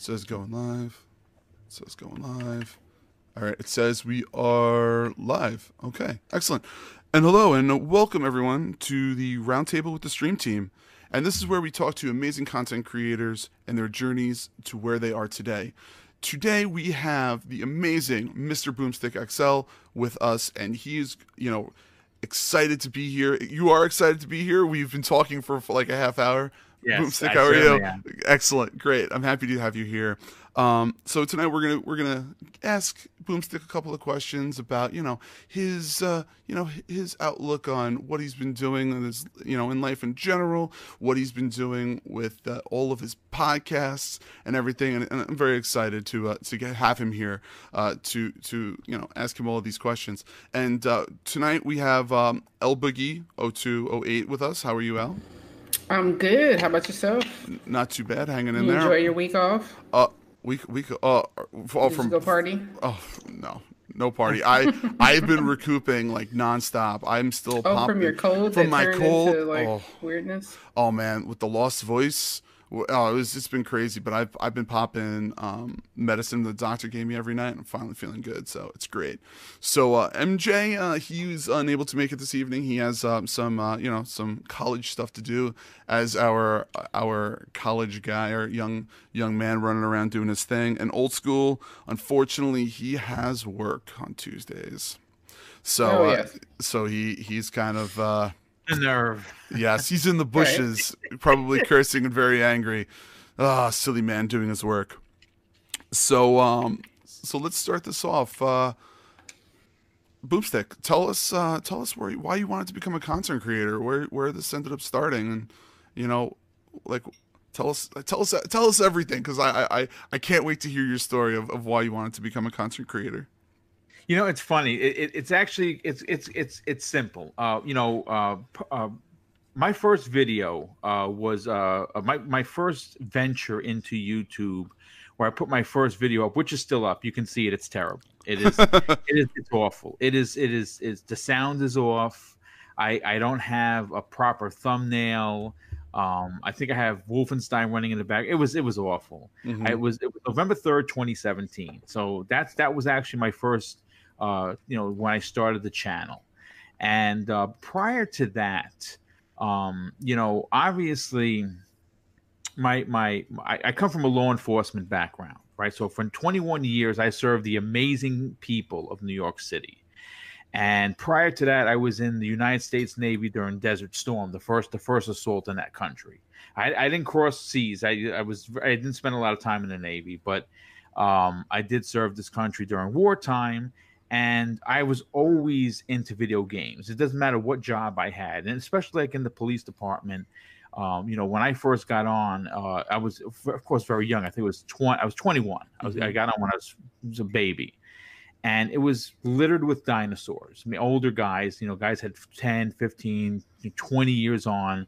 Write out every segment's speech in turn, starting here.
says going live. It says going live. All right, it says we are live. Okay, excellent. And hello and welcome everyone to the roundtable with the stream team. And this is where we talk to amazing content creators and their journeys to where they are today. Today we have the amazing Mr. Boomstick XL with us, and he's, you know, excited to be here. You are excited to be here. We've been talking for, for like a half hour. Yes, Boomstick, how are you? am. Excellent, great. I'm happy to have you here. Um, so tonight we're gonna we're gonna ask Boomstick a couple of questions about you know his uh, you know his outlook on what he's been doing in his you know in life in general, what he's been doing with uh, all of his podcasts and everything. And, and I'm very excited to uh, to get have him here uh, to to you know ask him all of these questions. And uh, tonight we have um, El Boogie 0208 with us. How are you, El? I'm good. How about yourself? Not too bad, hanging in You there. enjoy your week off? Uh, we we uh, all you from go party? oh no no party. I I've been recouping like nonstop. I'm still Oh, popping from your cold from my cold. like oh, weirdness. oh man, with the lost voice. Oh, it was it's been crazy, but I've I've been popping um, medicine the doctor gave me every night. and I'm finally feeling good, so it's great. So uh, MJ, uh, he was unable to make it this evening. He has um, some uh, you know some college stuff to do as our our college guy or young young man running around doing his thing. And old school, unfortunately, he has work on Tuesdays. So Oh, uh, so he he's kind of. The nerve. Yes, he's in the bushes, probably cursing and very angry. Ah, silly man doing his work. So, um, so let's start this off. Uh, Boomstick, tell us, uh, tell us where, why you wanted to become a content creator, where, where this ended up starting, and you know, like, tell us, tell us, tell us everything, because I, I, I can't wait to hear your story of, of why you wanted to become a content creator. You know, it's funny. It, it, it's actually it's it's it's it's simple. Uh, you know, uh, uh, my first video uh, was uh, uh, my my first venture into YouTube, where I put my first video up, which is still up. You can see it. It's terrible. It is. it is. It's awful. It is. It It's Is the sound is off. I I don't have a proper thumbnail. Um, I think I have Wolfenstein running in the back. It was it was awful. Mhm. I was, it was November third, twenty seventeen. So that's that was actually my first, uh, you know, when I started the channel. And uh, prior to that, um, you know, obviously, my my I, I come from a law enforcement background, right? So for 21 years, I served the amazing people of New York City. And prior to that, I was in the United States Navy during Desert Storm, the first the first assault in that country. I, I didn't cross seas. I, I was I didn't spend a lot of time in the Navy, but um, I did serve this country during wartime, and I was always into video games. It doesn't matter what job I had, and especially like in the police department. Um, you know, when I first got on, uh, I was of course very young. I think it was twenty. I was twenty one. I was I got on when I was, was a baby, and it was littered with dinosaurs. I mean, older guys. You know, guys had 10, 15, 20 years on.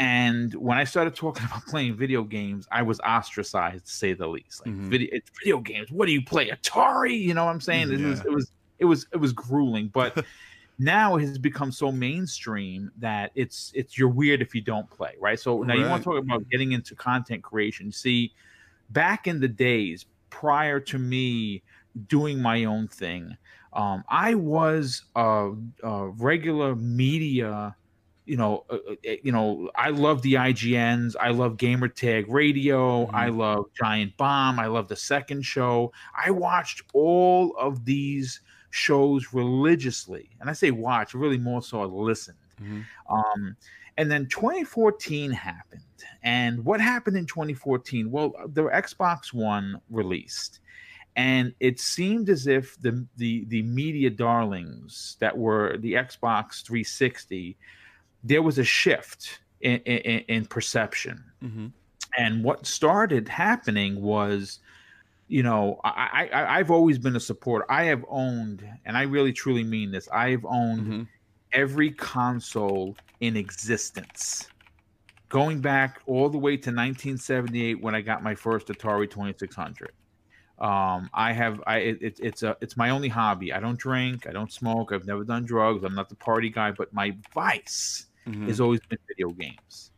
And when I started talking about playing video games, I was ostracized to say the least. Like Mhm. video, it's video games. What do you play? Atari? You know what I'm saying? It was it was it was it was grueling. But now it has become so mainstream that it's it's you're weird if you don't play, right? So now you want to talk about getting into content creation. See, back in the days prior to me doing my own thing, um, I was a, a regular media. You know, uh, uh, you know, I love the IGNs. I love Gamertag Radio. Mhm. I love Giant Bomb. I love the Second Show. I watched all of these shows religiously, and I say watch, really more so I listened. Mhm. Um, and then 2014 happened. And what happened in 2014? Well, the Xbox One released. And it seemed as if the, the the media darlings that were the Xbox 360, there was a shift in, in, in perception. Mhm. And what started happening was, you know, I, I I've always been a supporter. I have owned, and I really truly mean this. I have owned Mhm. every console in existence going back all the way to 1978 when i got my first atari 2600 um, i have i it- it's a it's my only hobby i don't drink i don't smoke i've never done drugs i'm not the party guy but my vice Mhm. has always been video games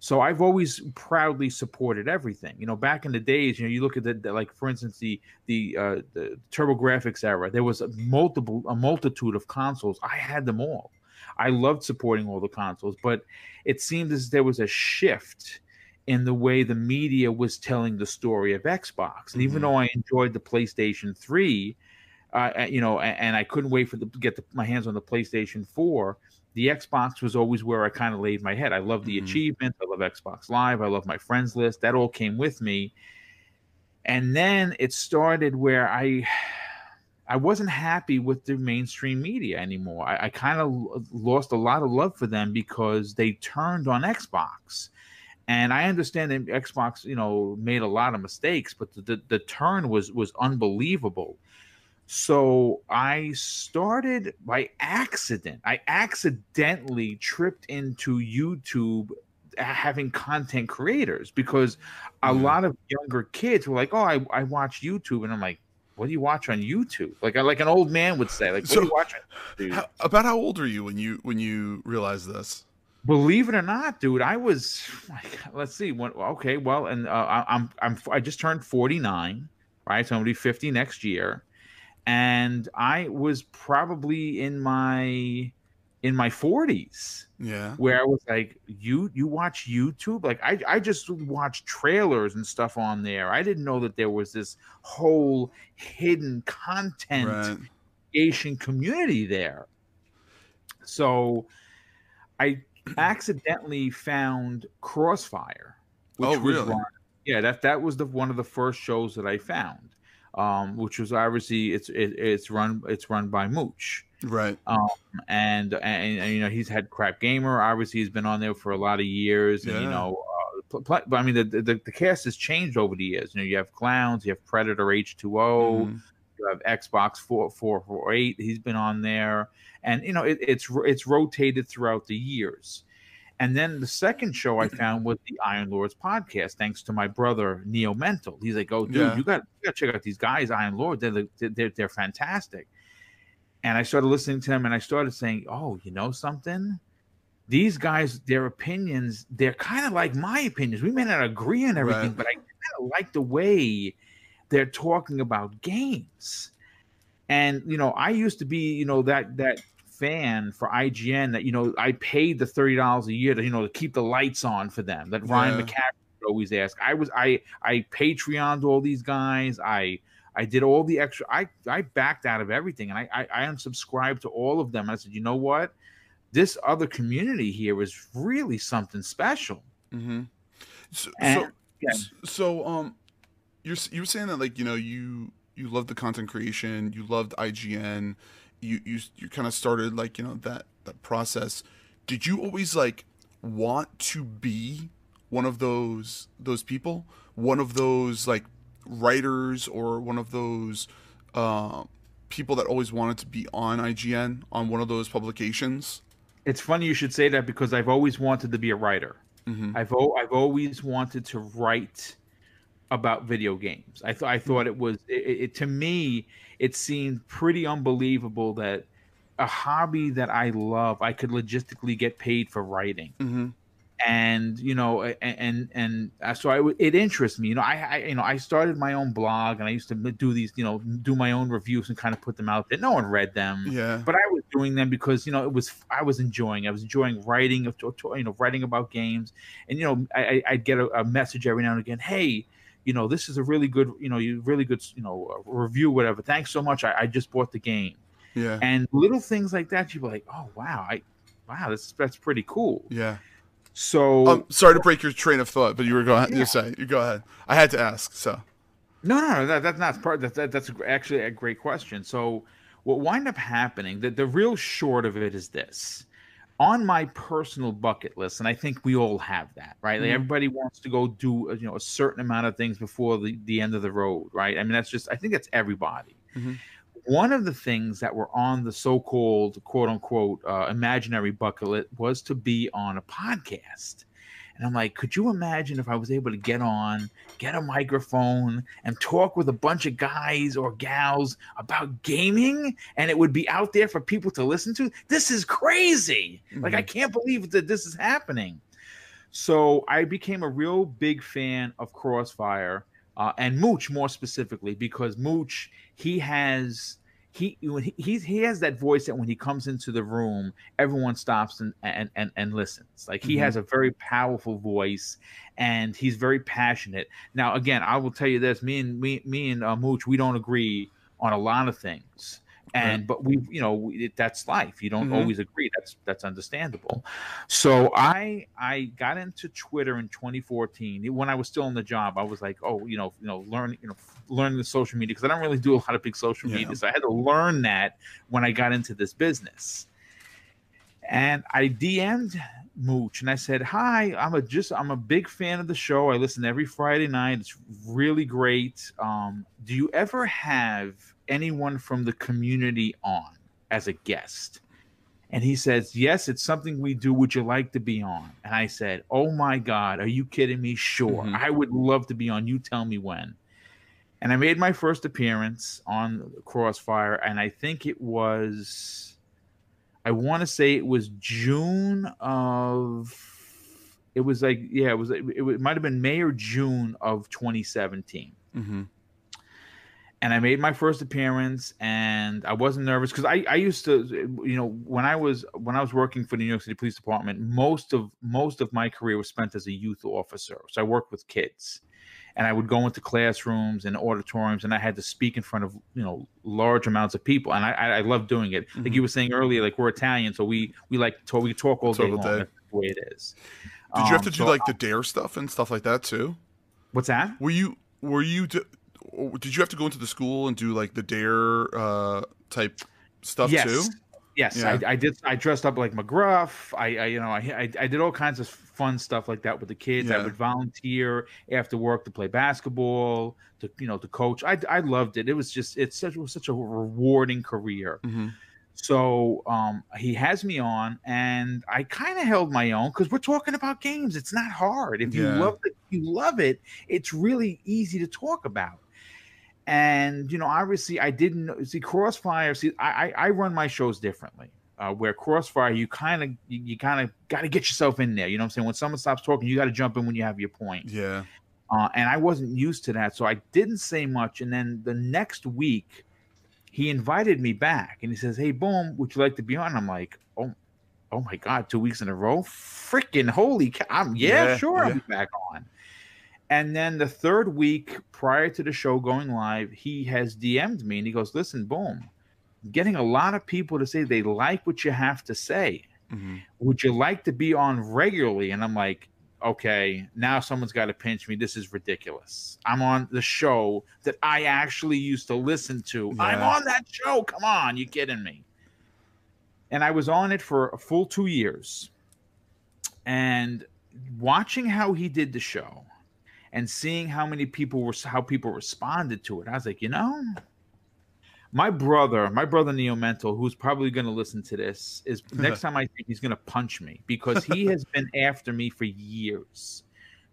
So I've always proudly supported everything. You know, back in the days, you know, you look at the, the like for instance the the uh, the TurboGrafx era. There was a multiple a multitude of consoles. I had them all. I loved supporting all the consoles, but it seemed as there was a shift in the way the media was telling the story of Xbox. And even Mhm. though I enjoyed the PlayStation 3, uh, you know, and, and I couldn't wait for the, to get the, my hands on the PlayStation 4, the Xbox was always where I kind of laid my head. I love the Mhm. achievements. I love Xbox Live. I love my friends list. That all came with me. And then it started where I I wasn't happy with the mainstream media anymore. I, I kind of lost a lot of love for them because they turned on Xbox. And I understand that Xbox, you know, made a lot of mistakes, but the, the, the turn was was unbelievable. So I started by accident. I accidentally tripped into YouTube uh, having content creators because a Yeah. lot of younger kids were like, "Oh, I, I watch YouTube," and I'm like, "What do you watch on YouTube?" Like like an old man would say, "Like what do you watch?" How, about how old are you when you when you realized this? Believe it or not, dude, I was like, let's see, what? Okay, well, and uh, I- I'm I'm I just turned 49, right? So I'm gonna be 50 next year, and I was probably in my in my 40s Yeah. where I was like, you you watch YouTube? Like I I just watched trailers and stuff on there. I didn't know that there was this whole hidden content Right. Asian community there. So I accidentally found Crossfire. Oh, was really? run- yeah, that that was the one of the first shows that I found. Um, which was obviously it's it, it's run it's run by Mooch. Right. And, and and you know he's had Crapgamer obviously he's been on there for a lot of years and you know uh, pl- pl- but I mean the, the the cast has changed over the years you know you have clowns you have Predator H two O Mhm. you have Xbox four four four eight. He's been on there, and you know it, it's it's rotated throughout the years. And then the second show I found was the Iron Lords podcast, thanks to my brother Neo Mental. He's like, "Oh, dude, Yeah. you got you got to check out these guys, Iron Lord. They're, they're they're fantastic." And I started listening to them, and I started saying, "Oh, you know something." These guys, their opinions, they're kind of like my opinions. We may not agree on everything, Right. but I kind of like the way they're talking about games. And you know, I used to be, you know, that that fan for IGN that you know I paid the thirty dollars a year to you know to keep the lights on for them. That Ryan Yeah. McCaffrey always ask. I was I I Patreoned all these guys. I I did all the extra. I I backed out of everything and I I, I unsubscribed to all of them. I said, you know what, this other community here is really something special. Mm-hmm. So, so, yeah. so, um, you're you were saying that like you know you you loved the content creation, you loved IGN, you you you kind of started like you know that that process. Did you always like want to be one of those those people, one of those like writers, or one of those uh, people that always wanted to be on IGN on one of those publications? It's funny you should say that because I've always wanted to be a writer. Mm-hmm. I've o- I've always wanted to write about video games. I thought I thought it was it, it, to me it seemed pretty unbelievable that a hobby that I love I could logistically get paid for writing. Mm-hmm. And you know, a- and and uh, so I it interests me. You know, I, I you know I started my own blog and I used to do these you know do my own reviews and kind of put them out there. No one read them Yeah. but I was doing them because you know it was I was enjoying. I was enjoying writing of you know writing about games, and you know I, I- I'd get a, a message every now and again. Hey, you know this is a really good you know you really good you know uh, review whatever. Thanks so much. I, I just bought the game, Yeah. and little things like that. You'd be like, oh wow, I wow that's that's pretty cool. Yeah. So Um, sorry to break your train of thought, but you were going. Yeah. You say you go ahead. I had to ask. So No, no, no, that, that's not part. That, that, that's actually a great question. So, what wind up happening? The, the real short of it is this: on my personal bucket list, and I think we all have that, right? Like Mhm. everybody wants to go do uh, you know a certain amount of things before the the end of the road, right? I mean, that's just I think that's everybody. Mhm. One of the things that were on the so-called "quote unquote" uh, imaginary bucket list was to be on a podcast. And I'm like, could you imagine if I was able to get on, get a microphone, and talk with a bunch of guys or gals about gaming, and it would be out there for people to listen to? This is crazy. Like, I can't believe that this is happening. So I became a real big fan of Crossfire uh, and Mooch more specifically because Mooch he has he he he has that voice that when he comes into the room, everyone stops and and and, and listens. Like he mm-hmm. has a very powerful voice, and he's very passionate. Now, again, I will tell you this: me and me me and uh, Mooch, we don't agree on a lot of things and right. but we you know it, that's life you don't mm-hmm. always agree that's that's understandable so i i got into twitter in 2014 when i was still in the job i was like oh you know you know learn you know learn the social media because i don't really do a lot of big social yeah. media so i had to learn that when i got into this business and i dm'd mooch and i said hi i'm a just i'm a big fan of the show i listen every friday night it's really great um do you ever have anyone from the community on as a guest? And he says, Yes, it's something we do. Would you like to be on? And I said, Oh my God, are you kidding me? Sure. Mm-hmm. I would love to be on. You tell me when. And I made my first appearance on Crossfire, and I think it was, I want to say it was June of, it was like, yeah, it was, it, it might have been May or June of 2017. Mm-hmm and I made my first appearance, and I wasn't nervous because I, I used to, you know, when I was when I was working for the New York City Police Department, most of most of my career was spent as a youth officer. So I worked with kids, and I would go into classrooms and auditoriums, and I had to speak in front of you know large amounts of people, and I I, I love doing it. Mm-hmm. Like you were saying earlier, like we're Italian, so we we like to talk, we talk all day long. Day. That's the way it is. Did you have to um, do so like the D.A.R.E. stuff and stuff like that too? What's that? Were you were you? Do- did you have to go into the school and do like the D.A.R.E. uh, type stuff yes. too? Yes, yeah. I, I, did. I dressed up like McGruff. I, I you know, I, I, did all kinds of fun stuff like that with the kids. Yeah. I would volunteer after work to play basketball, to you know, to coach. I, I loved it. It was just, it's such, it was such a rewarding career. Mm-hmm. So um, he has me on, and I kind of held my own because we're talking about games. It's not hard. If you yeah. love it, you love it. It's really easy to talk about and you know obviously i didn't see crossfire see i i, run my shows differently uh, where crossfire you kind of you, you kind of got to get yourself in there you know what i'm saying? When someone stops talking you got to jump in when you have your point. Yeah. Uh, and i wasn't used to that so i didn't say much and then the next week he invited me back and he says hey boom would you like to be on? I'm like oh oh my god two weeks in a row? Freaking holy cow I'm, yeah, yeah sure yeah. i'll be back on and then the third week prior to the show going live, he has DM'd me and he goes, Listen, boom, getting a lot of people to say they like what you have to say. Mm-hmm. Would you like to be on regularly? And I'm like, okay, now someone's got to pinch me. This is ridiculous. I'm on the show that I actually used to listen to. Yeah. I'm on that show. Come on, you kidding me? And I was on it for a full two years. And watching how he did the show, and seeing how many people were how people responded to it, I was like, you know, my brother, my brother Neo Mental, who's probably going to listen to this, is next time I think he's going to punch me because he has been after me for years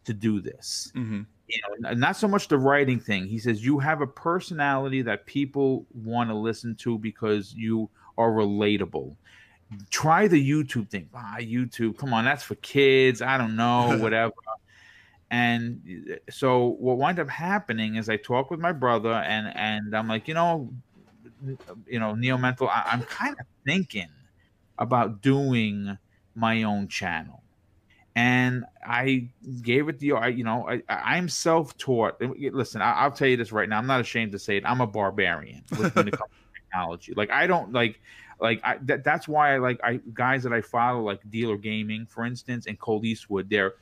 to do this. Mm-hmm. You know, not so much the writing thing. He says you have a personality that people want to listen to because you are relatable. Try the YouTube thing. Ah, YouTube, come on, that's for kids. I don't know, whatever. And so what wound up happening is I talked with my brother and and I'm like, you know, you know, Neo Mental, I, I'm kind of thinking about doing my own channel. And I gave it the, you know, I, I'm self-taught. Listen, I, will tell you this right now. I'm not ashamed to say it. I'm a barbarian when it comes to technology. Like I don't like, like I, that, that's why I like I guys that I follow, like Dealer Gaming, for instance, and Colt Eastwood. They're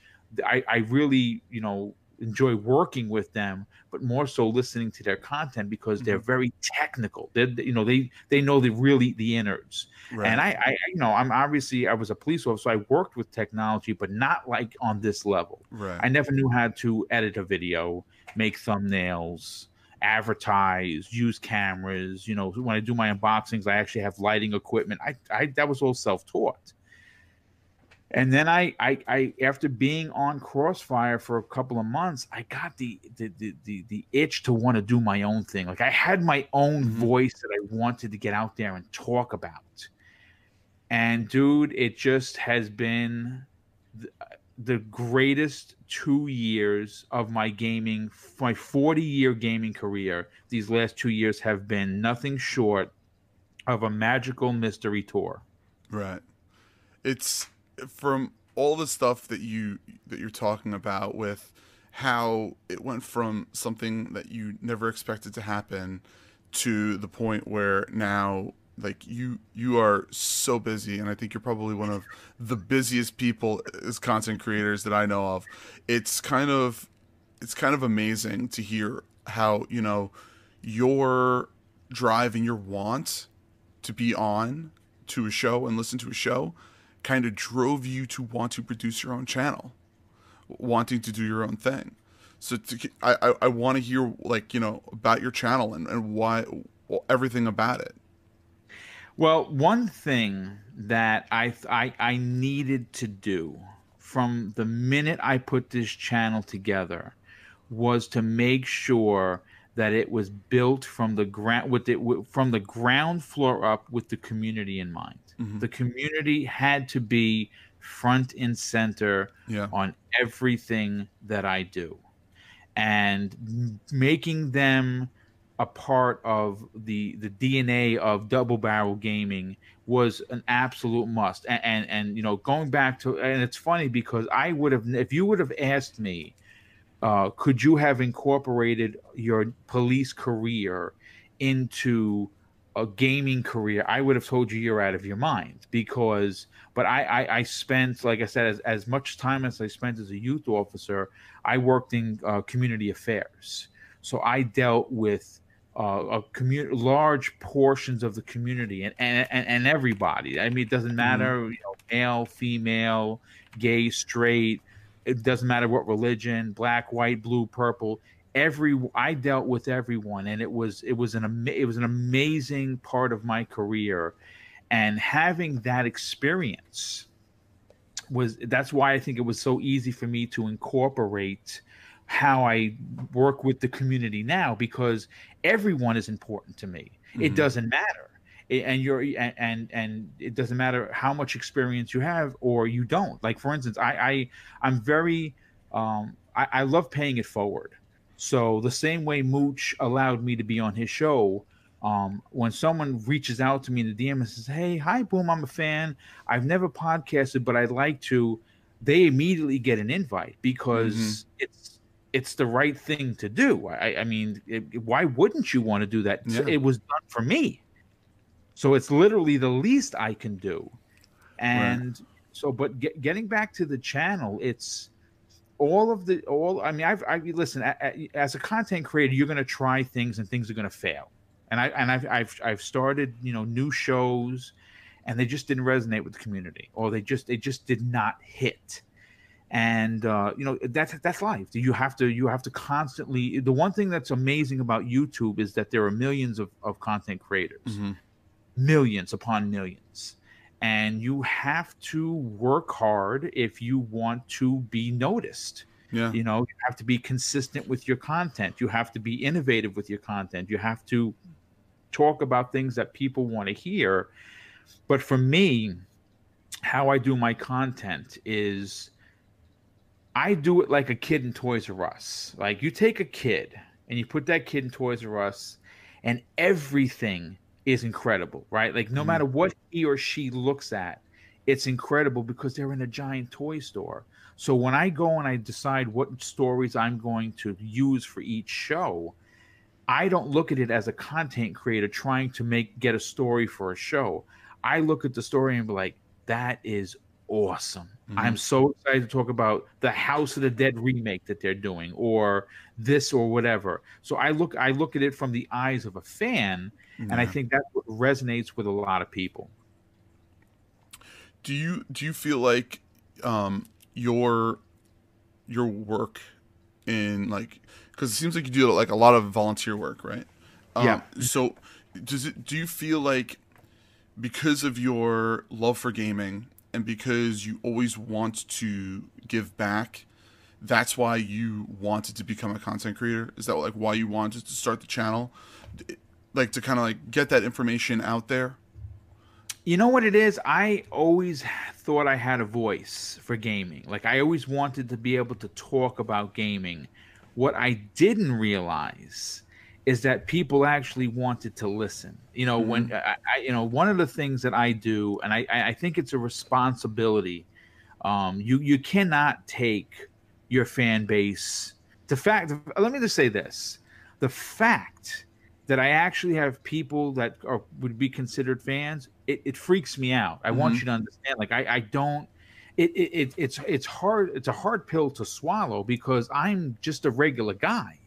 I, I really, you know, enjoy working with them, but more so listening to their content because they're mm-hmm. very technical. They, you know, they they know the really the innards. Right. And I, I, you know, I'm obviously I was a police officer, so I worked with technology, but not like on this level. Right. I never knew how to edit a video, make thumbnails, advertise, use cameras. You know, when I do my unboxings, I actually have lighting equipment. I, I that was all self taught. And then I, I, I, after being on Crossfire for a couple of months, I got the the the the, the itch to want to do my own thing. Like I had my own mm-hmm. voice that I wanted to get out there and talk about. And dude, it just has been the greatest two years of my gaming, my 40 year gaming career. These last two years have been nothing short of a magical mystery tour. Right. It's from all the stuff that you that you're talking about with how it went from something that you never expected to happen to the point where now like you you are so busy and i think you're probably one of the busiest people as content creators that i know of. It's kind of it's kind of amazing to hear how you know your drive and your want to be on to a show and listen to a show kind of drove you to want to produce your own channel wanting to do your own thing so to, i i, want to hear like you know about your channel and, and why everything about it well, one thing that I, I I needed to do from the minute I put this channel together was to make sure that it was built from the ground with it from the ground floor up with the community in mind. Mm-hmm. The community had to be front and center yeah. on everything that I do, and making them a part of the the DNA of double barrel gaming was an absolute must. And, and, and you know, going back to and it's funny because I would have if you would have asked me, uh, could you have incorporated your police career into a gaming career, I would have told you you're out of your mind because, but I, I, I spent, like I said, as, as much time as I spent as a youth officer, I worked in uh, community affairs. So I dealt with uh, a community, large portions of the community, and, and and everybody. I mean, it doesn't mm-hmm. matter, mm. you know, male, female, gay, straight. It doesn't matter what religion, black, white, blue, purple. Every I dealt with everyone, and it was it was an it was an amazing part of my career, and having that experience was that's why I think it was so easy for me to incorporate how I work with the community now because everyone is important to me. Mm-hmm. It doesn't matter. and you're and, and and it doesn't matter how much experience you have or you don't. Like for instance, I, I I'm very um I, I love paying it forward. So the same way Mooch allowed me to be on his show, um, when someone reaches out to me in the DM and says, "Hey, hi, Boom, I'm a fan. I've never podcasted, but I'd like to," they immediately get an invite because mm-hmm. it's it's the right thing to do. I, I mean, it, why wouldn't you want to do that? Yeah. It was done for me, so it's literally the least I can do. And right. so, but get, getting back to the channel, it's all of the all. I mean, I've I listen as a content creator, you're going to try things and things are going to fail. And I and I've, I've I've started you know new shows, and they just didn't resonate with the community, or they just they just did not hit and uh, you know that's that's life you have to you have to constantly the one thing that's amazing about youtube is that there are millions of, of content creators mm-hmm. millions upon millions and you have to work hard if you want to be noticed. Yeah. You know you have to be consistent with your content. You have to be innovative with your content. You have to talk about things that people want to hear. But for me how i do my content is I do it like a kid in Toys R Us. Like you take a kid and you put that kid in Toys R Us, and everything is incredible, right? Like no mm matter what he or she looks at, it's incredible because they're in a giant toy store. So when I go and I decide what stories I'm going to use for each show, I don't look at it as a content creator trying to make get a story for a show. I look at the story and be like, that is awesome. Mm-hmm. I'm so excited to talk about the House of the Dead remake that they're doing, or this, or whatever. So I look, I look at it from the eyes of a fan, yeah. and I think that resonates with a lot of people. Do you do you feel like um, your your work in like because it seems like you do like a lot of volunteer work, right? Um, yeah. So does it? Do you feel like because of your love for gaming and because you always want to give back that's why you wanted to become a content creator is that like why you wanted to start the channel like to kind of like get that information out there You know what it is? I always thought I had a voice for gaming. Like I always wanted to be able to talk about gaming. What I didn't realize is that people actually wanted to listen. You know, mm-hmm. when I, I, you know, one of the things that I do, and I, I think it's a responsibility. Um, you you cannot take your fan base. The fact, let me just say this: the fact that I actually have people that are would be considered fans, it, it freaks me out. I mm-hmm. want you to understand. Like I, I don't. It, it, it's it's hard. It's a hard pill to swallow because I'm just a regular guy.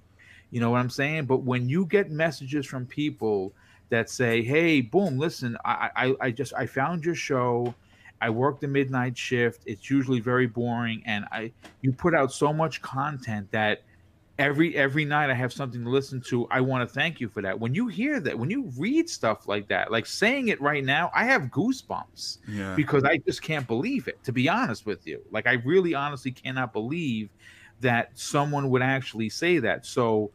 You know what I'm saying? But when you get messages from people that say, "Hey, boom, listen, I I, I just I found your show." I work the midnight shift. It's usually very boring, and I you put out so much content that every every night I have something to listen to. I want to thank you for that. When you hear that, when you read stuff like that, like saying it right now, I have goosebumps yeah. because I just can't believe it. To be honest with you, like I really honestly cannot believe that someone would actually say that. So,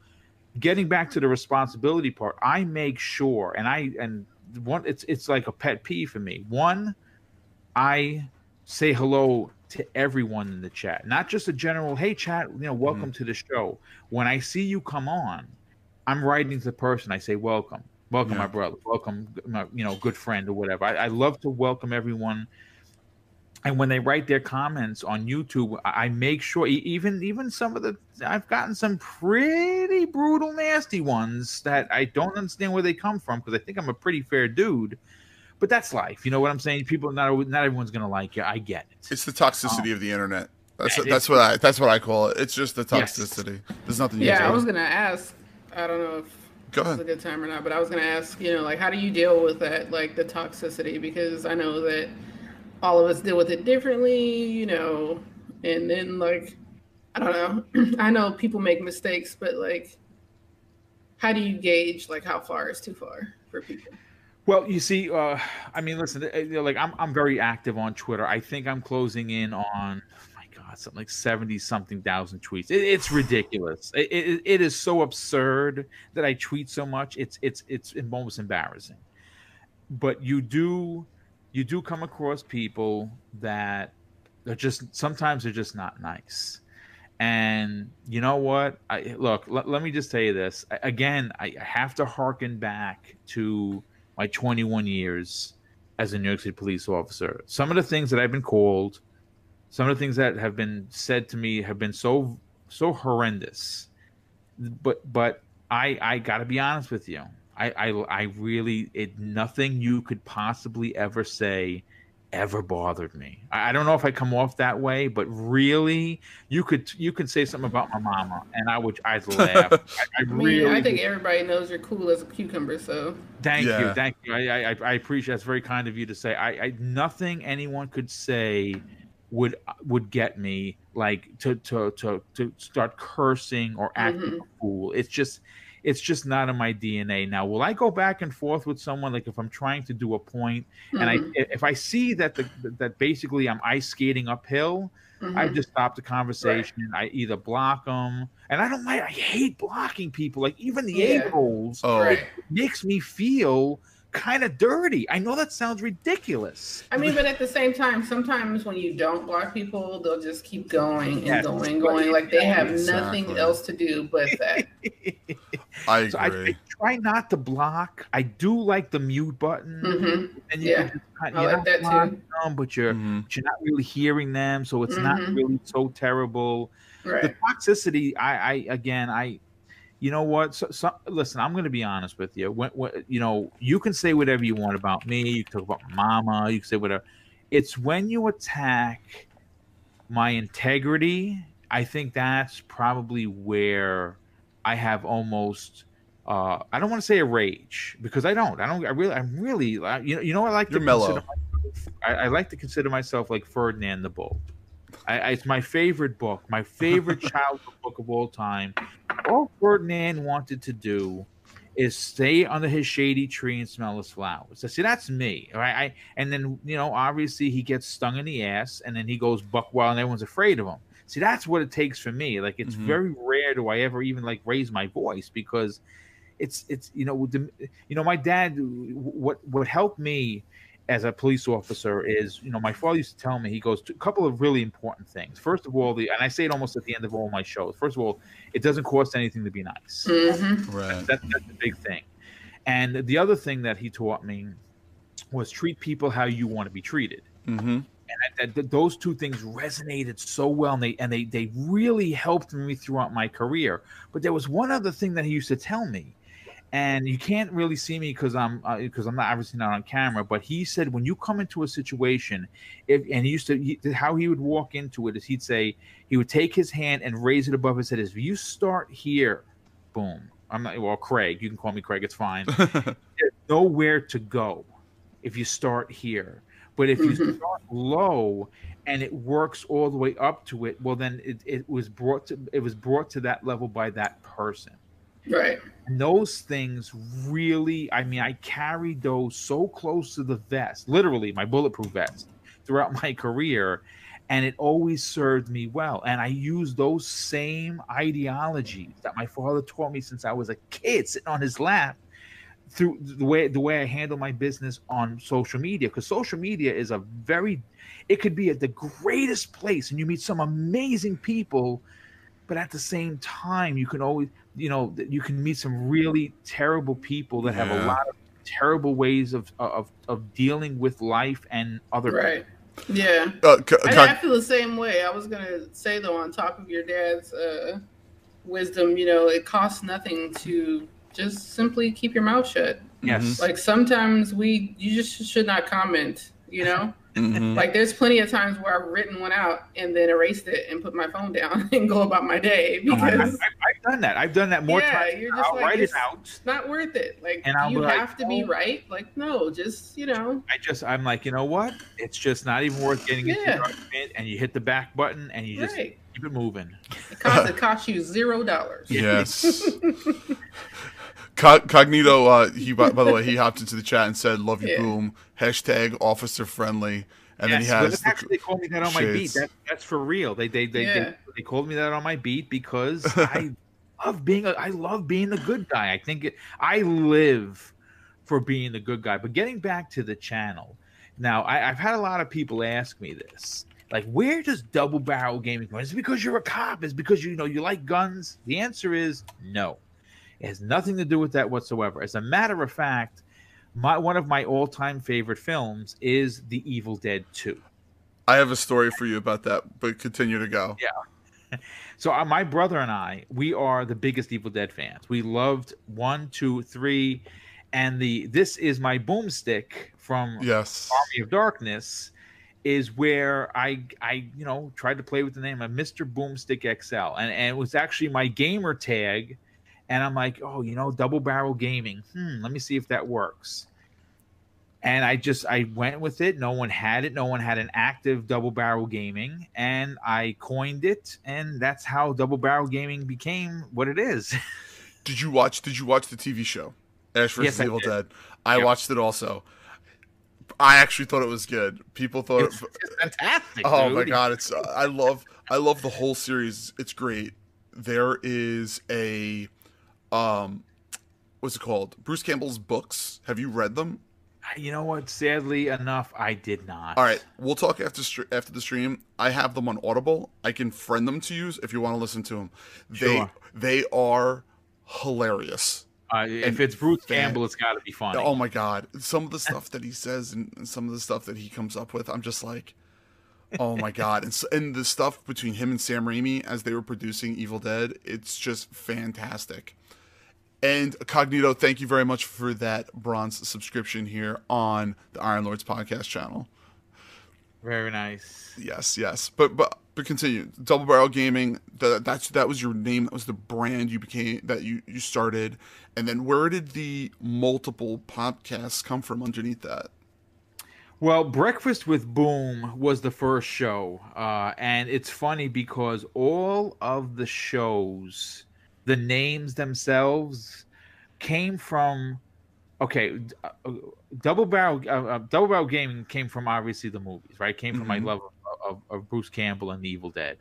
getting back to the responsibility part, I make sure, and I and one, it's it's like a pet peeve for me. One, I say hello to everyone in the chat, not just a general, hey, chat, you know, welcome mm-hmm. to the show. When I see you come on, I'm writing to the person. I say, welcome, welcome, yeah. my brother, welcome, my, you know, good friend or whatever. I, I, love to welcome everyone. And when they write their comments on YouTube, I make sure, even even some of the, I've gotten some pretty brutal, nasty ones that I don't understand where they come from because I think I'm a pretty fair dude but that's life. You know what I'm saying? People not not everyone's gonna like you. I get it. It's the toxicity um, of the internet. That's what, that's what I that's what I call it. It's just the toxicity. Yes. There's nothing. Yeah, I was gonna ask. I don't know if Go ahead. it's a good time or not, but I was gonna ask. You know, like how do you deal with that, like the toxicity? Because I know that all of us deal with it differently. You know, and then like I don't know. I know people make mistakes, but like, how do you gauge like how far is too far for people? Well, you see, uh, I mean, listen, know, like I'm, I'm very active on Twitter. I think I'm closing in on, oh my God, something like seventy something thousand tweets. It, it's ridiculous. It, it, it is so absurd that I tweet so much. It's, it's, it's almost embarrassing. But you do, you do come across people that are just sometimes they're just not nice. And you know what? I look. Let, let me just tell you this again. I have to harken back to my 21 years as a New York City police officer. Some of the things that I've been called, some of the things that have been said to me have been so so horrendous. But but I I got to be honest with you. I I I really it nothing you could possibly ever say ever bothered me. I, don't know if I come off that way, but really, you could you could say something about my mama, and I would I'd laugh. I, I, really, I think everybody knows you're cool as a cucumber. So thank yeah. you, thank you. I, I I appreciate that's very kind of you to say. I, I nothing anyone could say would would get me like to to to to start cursing or acting mm-hmm. a fool. It's just it's just not in my DNA. Now, will I go back and forth with someone like if I'm trying to do a point mm-hmm. and I if I see that the that basically I'm ice skating uphill, mm-hmm. I just stop the conversation. Right. I either block them, and I don't like. I hate blocking people. Like even the yeah. a holes. Oh. makes me feel kind of dirty. I know that sounds ridiculous. I mean, but at the same time, sometimes when you don't block people, they'll just keep going and yes. going, going, like they have exactly. nothing else to do but that. I agree. So I, I, try not to block. I do like the mute button, mm-hmm. and you yeah, can I like that too. Them, but you're mm-hmm. but you're not really hearing them, so it's mm-hmm. not really so terrible. Right. The toxicity, I, I again, I you know what? So, so, listen, I'm going to be honest with you. When, when, you know, you can say whatever you want about me. You can talk about mama. You can say whatever. It's when you attack my integrity. I think that's probably where I have almost. Uh, I don't want to say a rage because I don't. I don't. I really. I'm really. you know. You know. I like You're to mellow. Myself, I, I like to consider myself like Ferdinand the Bull. I, I, it's my favorite book, my favorite childhood book of all time. All Ferdinand wanted to do is stay under his shady tree and smell his flowers. I see, that's me, right? I and then you know, obviously he gets stung in the ass, and then he goes buck wild, and everyone's afraid of him. See, that's what it takes for me. Like, it's mm-hmm. very rare do I ever even like raise my voice because it's it's you know the, you know my dad what what helped me as a police officer is, you know, my father used to tell me, he goes to a couple of really important things. First of all, the and I say it almost at the end of all my shows. First of all, it doesn't cost anything to be nice. Mm-hmm. Right. That, that's the big thing. And the other thing that he taught me was treat people how you want to be treated. Mm-hmm. And that, that, those two things resonated so well, and they and they they really helped me throughout my career. But there was one other thing that he used to tell me, and you can't really see me because I'm because uh, I'm not obviously not on camera. But he said when you come into a situation, if and he used to he, how he would walk into it is he'd say he would take his hand and raise it above his head. If you start here, boom. I'm not well, Craig. You can call me Craig. It's fine. There's nowhere to go if you start here. But if you Mhm. start low and it works all the way up to it, well, then it, it was brought to it was brought to that level by that person. Right. And those things really, I mean, I carried those so close to the vest, literally my bulletproof vest, throughout my career. And it always served me well. And I used those same ideologies that my father taught me since I was a kid, sitting on his lap, through the way the way I handle my business on social media. Because social media is a very, it could be at the greatest place, and you meet some amazing people, but at the same time, you can always you know you can meet some really terrible people that have a lot of terrible ways of of of dealing with life and other Right. Yeah. Uh, c- I, con- I feel the same way. I was gonna say though, on top of your dad's uh, wisdom, you know, it costs nothing to just simply keep your mouth shut. yes Like sometimes we, you just should not comment. You know, Mhm. like there's plenty of times where I've written one out and then erased it and put my phone down and go about my day because I, have because done that I've done that more Yeah, times you're just I'll like, write it it's- out not worth it. Like And I'll you be like, have to be "Oh." right. Like no, just you know, I just I'm like you know what it's just not even worth getting into Yeah. argument and you hit the back button and you just right. keep it moving It costs it costs you zero dollars. Yes. Co- Cognito, uh, he by, by the way, he hopped into the chat and said, "Love you, Yeah. boom." Hashtag officer friendly, and then he has that's the- actually they called me that on my beat. That, that's for real. They they they, Yeah. they they called me that on my beat because I love being a I love being the good guy. I think it, I live for being the good guy. But getting back to the channel, now I, I've had a lot of people ask me this. Like, where does double barrel gaming come? Is it because you're a cop? Is it because you know you like guns? The answer is no. It has nothing to do with that whatsoever. As a matter of fact, my one of my all-time favorite films is The Evil Dead 2. I have a story for you about that, but continue to go. Yeah. So uh, my brother and I, we are the biggest Evil Dead fans. We loved one, two, three, and the this is my boomstick from Yes. Army of Darkness is where I I you know tried to play with the name of Mr. Boomstick XL, and and it was actually my gamer tag, and I'm like, oh, you know, double barrel gaming. Hmm, let me see if that works. And I just I went with it. No one had it. No one had an active double barrel gaming, and I coined it, and that's how double barrel gaming became what it is. Did you watch? Did you watch the TV show Ash vs Yes, I Evil did. Dead? I Yep. watched it also. I actually thought it was good. People thought. it's, it's fantastic. oh dude. my god! It's I love I love the whole series. It's great. There is a um, what's it called? Bruce Campbell's books. Have you read them? You know what? Sadly enough, I did not. All right, we'll talk after after the stream. I have them on Audible. I can friend them to you if you want to listen to them. They Sure. they are hilarious. Uh, if it's Bruce Campbell, it's got to be funny. Oh my god, some of the stuff that he says and, some of the stuff that he comes up with, I'm just like, oh my god. And s and the stuff between him and Sam Raimi as they were producing Evil Dead, it's just fantastic. And Cognito, thank you very much for that bronze subscription here on the Iron Lords podcast channel. Very nice. Yes, yes. But but but continue. Double Barrel Gaming. That that's that was your name. That was the brand you became that you you started. And then where did the multiple podcasts come from underneath that? Well, Breakfast with Boom was the first show, uh, and it's funny because all of the shows, the names themselves, came from. Okay, uh, Double Barrel, uh, uh, Double Barrel Gaming came from obviously the movies, right? Came from my Mhm. love of, of, of Bruce Campbell and the Evil Dead.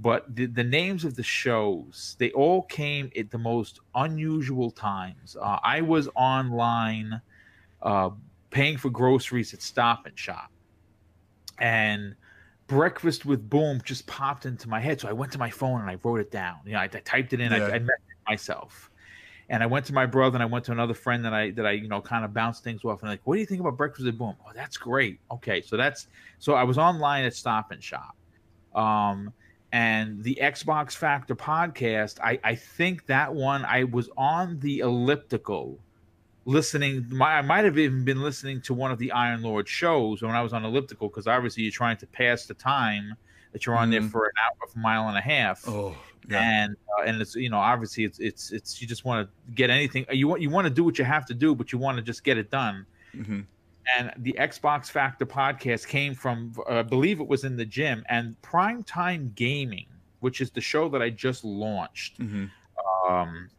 But the, the names of the shows, they all came at the most unusual times. Uh, I was online uh, paying for groceries at Stop and Shop, and breakfast with boom just popped into my head. So I went to my phone and I wrote it down. You know, I, I typed it in. Yeah. I, I met myself, and I went to my brother and I went to another friend that I that I you know kind of bounced things off and like, what do you think about breakfast with boom? Oh, that's great. Okay, so that's so I was online at Stop and Shop. Um, and the Xbox Factor podcast, I, I think that one I was on the elliptical listening. My, I might have even been listening to one of the Iron Lord shows when I was on elliptical because obviously you're trying to pass the time that you're on there Mhm. for an hour, for a mile and a half. Oh, yeah. And uh, and it's you know obviously it's it's it's you just want to get anything you want you want to do what you have to do but you want to just get it done hmm and the Xbox Factor podcast came from, uh, I believe it was in the gym, and Primetime Gaming, which is the show that I just launched. hmm Um,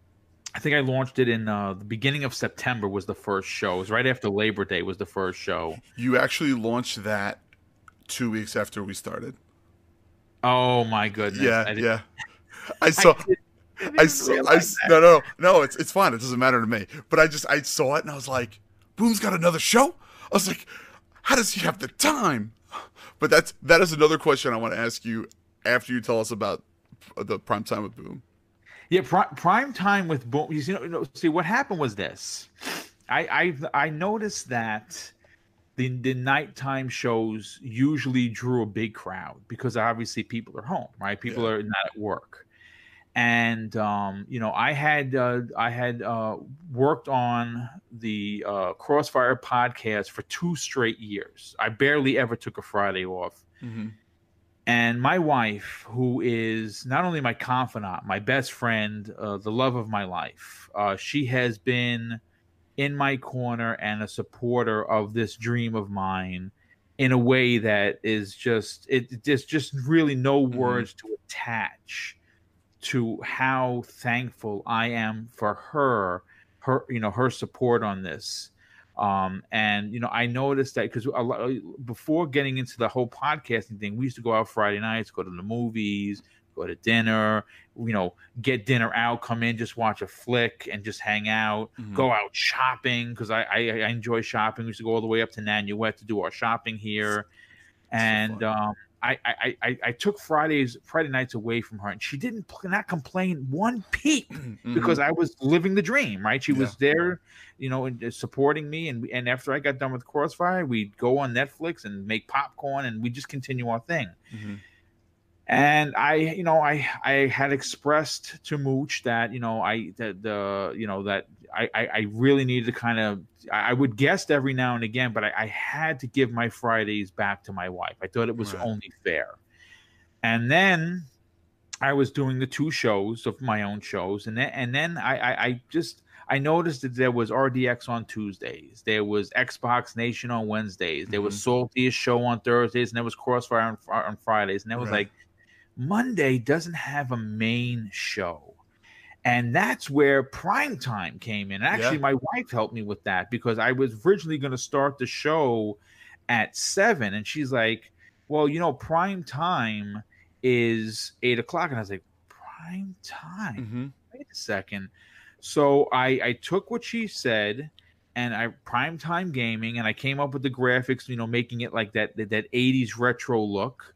I think I launched it in uh, the beginning of September. Was the first show? It was right after Labor Day. Was the first show. You actually launched that two weeks after we started. Oh my goodness! yeah, I yeah. I saw. I I saw. I, no, no, no. It's it's fine. It doesn't matter to me. But I just I saw it and I was like, "Boom's got another show." I was like, "How does he have the time?" But that's that is another question I want to ask you after you tell us about the prime time with Boom. Yeah, pri- prime time with boom. You see, you know, see what happened was this. I I I noticed that the the nighttime shows usually drew a big crowd because obviously people are home, right? People Yeah. are not at work, and um, you know, I had uh, I had uh, worked on the uh, Crossfire podcast for two straight years. I barely ever took a Friday off. Mm-hmm. And my wife, who is not only my confidant, my best friend, uh, the love of my life, uh, she has been in my corner and a supporter of this dream of mine in a way that is just it there's just really no Mhm. words to attach to how thankful I am for her her you know her support on this um and you know i noticed that because before getting into the whole podcasting thing we used to go out friday nights go to the movies go to dinner you know get dinner out come in just watch a flick and just hang out Mhm. go out shopping because I, I i enjoy shopping we used to go all the way up to nanuet to do our shopping here and fun. um I, I, I, I took Fridays Friday nights away from her, and she didn't not complain one peep Mhm. because I was living the dream, right? She Yeah. was there, you know, and uh, supporting me. And and after I got done with Crossfire, we'd go on Netflix and make popcorn, and we just continue our thing. Mhm. And I, you know, I I had expressed to Mooch that you know I that the you know that I I, really needed to kind of I I would guest every now and again, but I, I had to give my Fridays back to my wife. I thought it was Right. only fair. And then I was doing the two shows of my own shows, and then and then I, I, I just I noticed that there was RDX on Tuesdays, there was Xbox Nation on Wednesdays, there was mm-hmm. Saltiest Show on Thursdays, and there was Crossfire on, on Fridays, and that was Right. like Monday doesn't have a main show. And that's where prime time came in. Actually, Yeah. my wife helped me with that because I was originally going to start the show at seven, and she's like, "Well, you know, prime time is eight o'clock," and I was like, "Prime time? Mhm. Wait a second. So I I took what she said, and I prime time gaming, and I came up with the graphics, you know, making it like that that, that 80s retro look.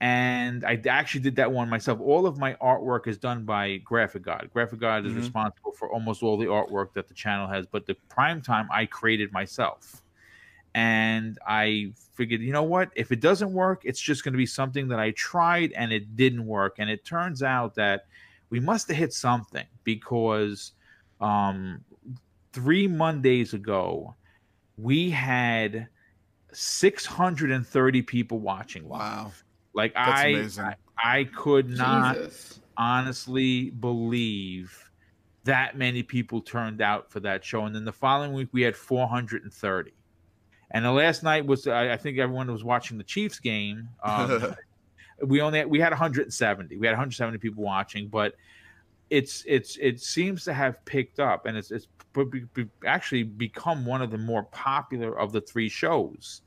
And I actually did that one myself. All of my artwork is done by Graphic God. Graphic God is Mhm. responsible for almost all the artwork that the channel has, but the prime time I created myself. And I figured, you know what? If it doesn't work, it's just going to be something that I tried and it didn't work. And it turns out that we must have hit something because um, three Mondays ago, we had 630 people watching live. Wow, Like that's I, amazing. I, I could not Jesus. honestly believe that many people turned out for that show. And then the following week, we had 430. And the last night was, I I think everyone was watching the Chiefs game. Um, we only we had 170. We had 170 people watching, but it's it's it seems to have picked up, and it's it's be- be- actually become one of the more popular of the three shows.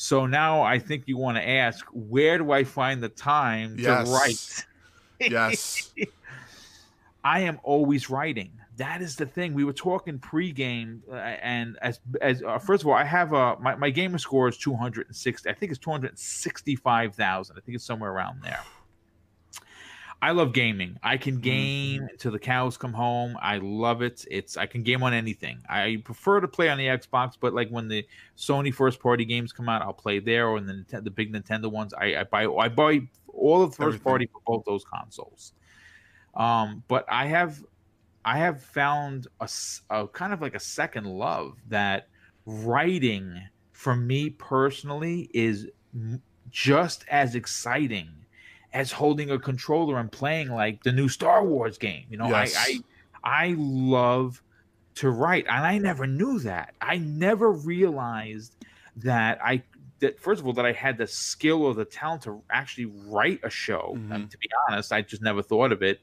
So now I think you want to ask, where do I find the time Yes. to write? yes. I am always writing that is the thing. We were talking pregame, uh, and as as uh, first of all, I have a my, my gamer score is 260. I think it's 265,000. I think it's somewhere around there. I love gaming. I can game mm-hmm. till the cows come home. I love it. It's I can game on anything. I prefer to play on the Xbox, but like when the Sony first party games come out, I'll play there. Or the the big Nintendo ones, I, I buy I buy all of the first Everything. party for both those consoles. Um, but I have I have found a, a kind of like a second love that writing for me personally is just as exciting as holding a controller and playing like the new Star Wars game. You know, yes. I, I I love to write, and I never knew that. I never realized that I that first of all that I had the skill or the talent to actually write a show. Mm-hmm. I mean, to be honest, I just never thought of it.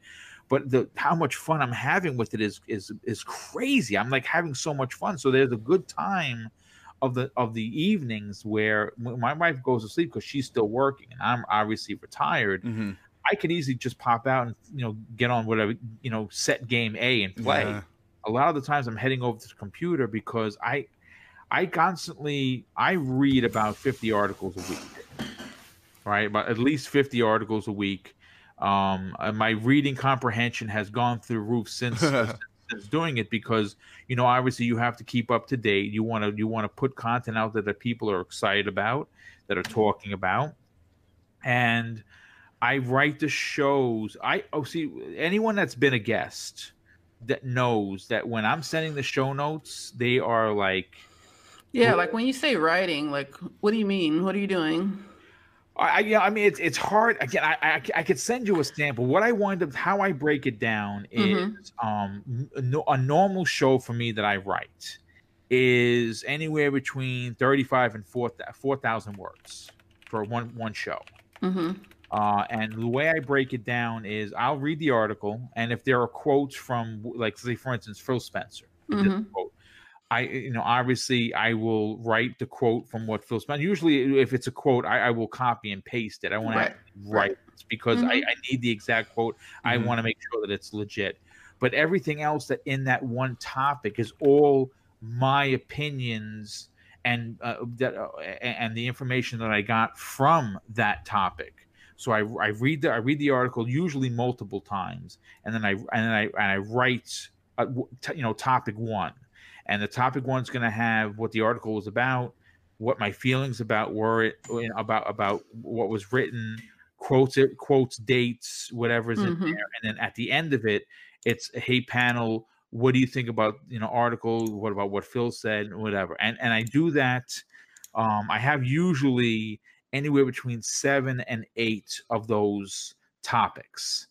But the how much fun I'm having with it is is is crazy. I'm like having so much fun. So there's a good time of the of the evenings where my wife goes to sleep because she's still working and I'm obviously retired. Mm-hmm. I can easily just pop out and you know get on whatever you know set game A and play. Yeah. A lot of the times I'm heading over to the computer because I I constantly I read about 50 articles a week. Right? About at least 50 articles a week. Um, my reading comprehension has gone through roof since that's doing it because you know obviously you have to keep up to date. You want to you want to put content out there that people are excited about that are talking about. And i write the shows. I oh see anyone that's been a guest that knows that when i'm sending the show notes they are like yeah like when you say writing like what do you mean? What are you doing I yeah, I mean it's it's hard. Again, I, I, I could send you a sample. What I wind up how I break it down mm-hmm. is um a, a normal show for me that I write is anywhere between 35 and four 4,000 words for one one show. Mm-hmm. Uh, and the way I break it down is I'll read the article, and if there are quotes from, like, say, for instance, Phil Spencer, mm-hmm. quote, I, you know, obviously I will write the quote from what Phil Spencer. Usually, if it's a quote, I, I will copy and paste it. I want right. to write right. because mm-hmm. I, I, need the exact quote. Mm-hmm. I want to make sure that it's legit. But everything else that in that one topic is all my opinions and uh, that uh, and the information that I got from that topic. So I, I read the I read the article usually multiple times, and then I and then I and I write, uh, t- you know, topic one and the topic one's going to have what the article was about, what my feelings about were it about about what was written, quotes it quotes dates, whatever's mm-hmm. in there, and then at the end of it, it's hey panel, what do you think about you know article? What about what Phil said, whatever, and and I do that. Um, I have usually anywhere between seven and eight of those topics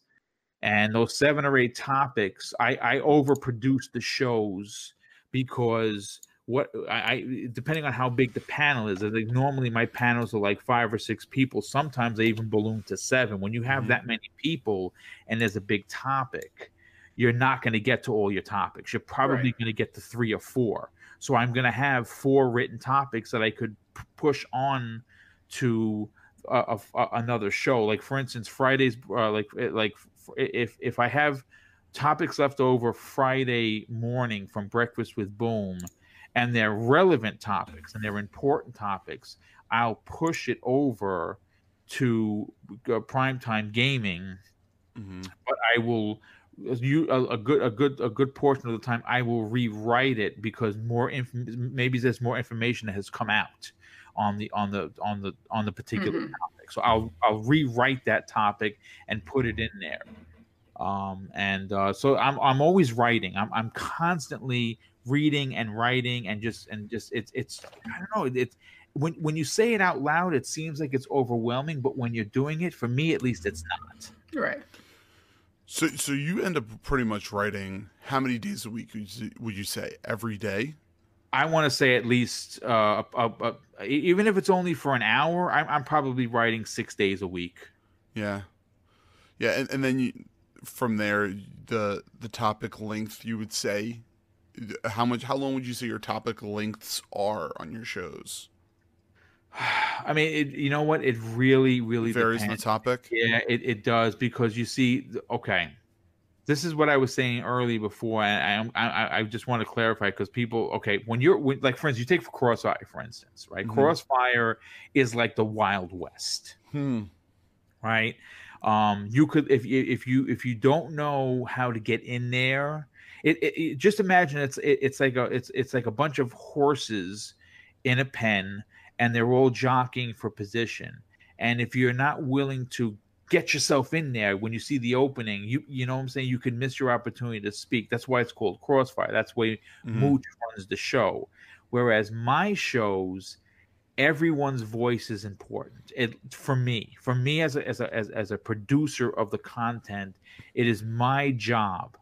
and those seven or eight topics i i overproduce the shows because what I, I, depending on how big the panel is. I think normally my panels are like five or six people. Sometimes they even balloon to seven. When you have mm-hmm. that many people and there's a big topic, you're not going to get to all your topics. You're probably right. going to get to three or four. So I'm going to have four written topics that I could p- push on to a, a, another show. Like for instance, Fridays, uh, like like if if I have topics left over Friday morning from Breakfast with Boom, and they're relevant topics and they're important topics, I'll push it over to uh, primetime gaming. Mm-hmm. But I will you a, a, good a good a good portion of the time I will rewrite it because more inf- maybe there's more information that has come out on the on the on the on the particular mm-hmm. topic. So I'll I'll rewrite that topic and put it in there um, and uh, so I'm I'm always writing. I'm I'm constantly reading and writing and just and just it's it's I don't know it's when when you say it out loud it seems like it's overwhelming, but when you're doing it, for me at least, it's not. Right. So so you end up pretty much writing how many days a week would you, say every day? I want to say at least, uh, even if it's only for an hour, I'm, I'm probably writing six days a week. Yeah, yeah, and, and then you from there the the topic length you would say how much how long would you say your topic lengths are on your shows I mean, it, you know what? It really, really varies depends. the topic. Yeah, it, it does because you see, okay, this is what I was saying early before, and I I, I just want to clarify because people, okay, when you're when, like, for instance, you take Crossfire, for instance, right? Mm-hmm. Crossfire is like the Wild West, hmm. right? Um, you could if if you if you don't know how to get in there, it, it, it just imagine it's it, it's like a it's it's like a bunch of horses in a pen, and they're all jockeying for position. And if you're not willing to get yourself in there when you see the opening you you know what i'm saying you could miss your opportunity to speak that's why it's called crossfire that's why mm-hmm. mooch runs the show whereas my shows everyone's voice is important. It for me for me as a as a as, as a producer of the content it is my job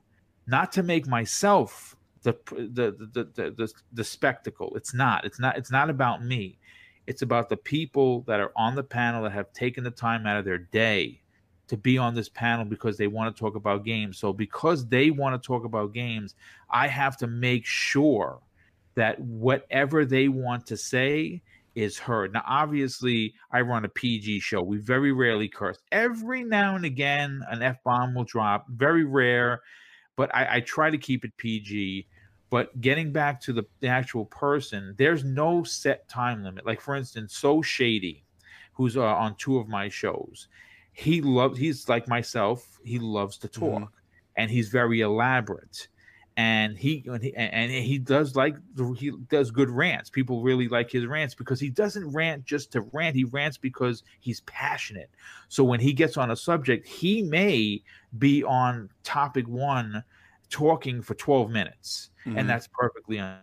not to make myself the the the the, the, the spectacle. It's not. It's not it's not about me. It's about the people that are on the panel that have taken the time out of their day to be on this panel because they want to talk about games. So, because they want to talk about games, I have to make sure that whatever they want to say is heard. Now, obviously, I run a PG show. We very rarely curse. Every now and again, an F bomb will drop, very rare, but I, I try to keep it PG but getting back to the, the actual person, there's no set time limit. Like for instance, So Shady, who's uh, on two of my shows, he loves. He's like myself. He loves to talk, mm-hmm. and he's very elaborate. And he, and he and he does like he does good rants. People really like his rants because he doesn't rant just to rant. He rants because he's passionate. So when he gets on a subject, he may be on topic one talking for 12 minutes mm-hmm. and that's perfectly uh,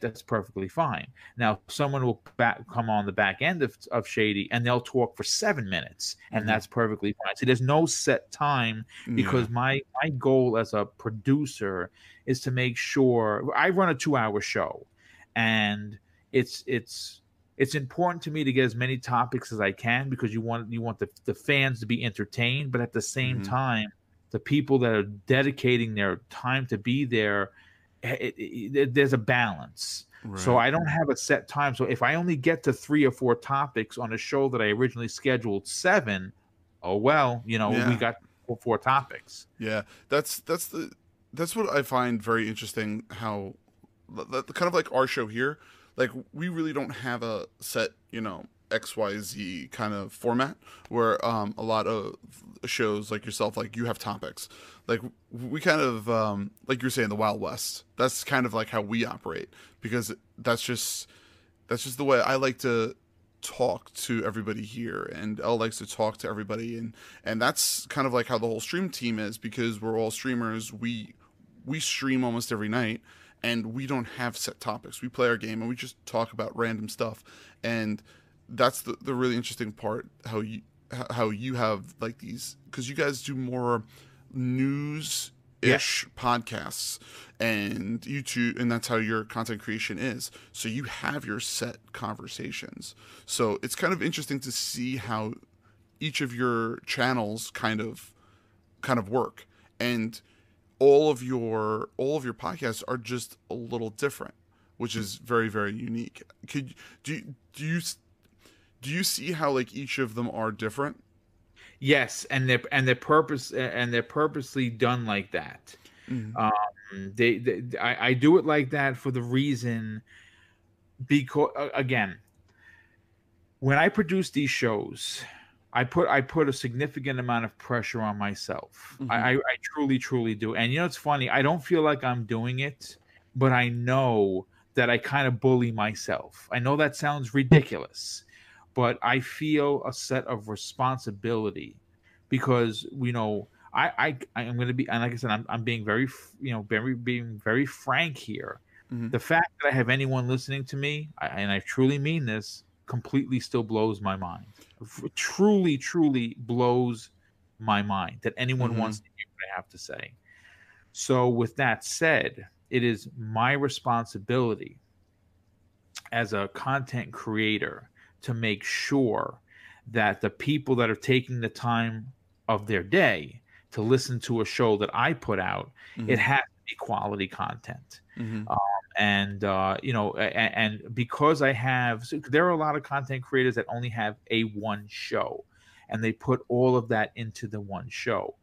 that's perfectly fine now someone will back, come on the back end of, of shady and they'll talk for seven minutes and mm-hmm. that's perfectly fine so there's no set time because my my goal as a producer is to make sure i run a two hour show and it's it's it's important to me to get as many topics as I can because you want you want the, the fans to be entertained, but at the same mm-hmm. time, the people that are dedicating their time to be there it, it, it, there's a balance right. so i don't have a set time so if i only get to three or four topics on a show that i originally scheduled seven oh well you know yeah. we got four, four topics yeah that's that's the that's what i find very interesting how kind of like our show here like we really don't have a set you know XYZ kind of format where um, a lot of shows like yourself, like you have topics. Like we kind of, um, like you're saying, the Wild West. That's kind of like how we operate because that's just, that's just the way I like to talk to everybody here and L likes to talk to everybody and and that's kind of like how the whole stream team is because we're all streamers we we stream almost every night and we don't have set topics we play our game and we just talk about random stuff and that's the, the really interesting part how you how you have like these because you guys do more news ish yeah. podcasts and YouTube and that's how your content creation is. So you have your set conversations. So it's kind of interesting to see how each of your channels kind of kind of work. And all of your all of your podcasts are just a little different which is very very unique. Could do do you do you see how like each of them are different? Yes, and they're and they're purpose and they're purposely done like that. Mm-hmm. Um, they, they I, I do it like that for the reason because again, when I produce these shows, I put I put a significant amount of pressure on myself. Mm-hmm. I, I truly truly do. And you know it's funny. I don't feel like I'm doing it, but I know that I kind of bully myself. I know that sounds ridiculous but I feel a set of responsibility because you know I I I am going to be and like I said I'm I'm being very you know very being very frank here. Mm-hmm. The fact that I have anyone listening to me, I, and I truly mean this, completely still blows my mind. Truly, truly blows my mind that anyone mm-hmm. wants to hear what I have to say. So, with that said, it is my responsibility as a content creator to make sure that the people that are taking the time of their day to listen to a show that I put out, mm-hmm. it has to be quality content. Mm-hmm. Um, and uh, you know, and, and, because I have, so there are a lot of content creators that only have a one show, and they put all of that into the one show.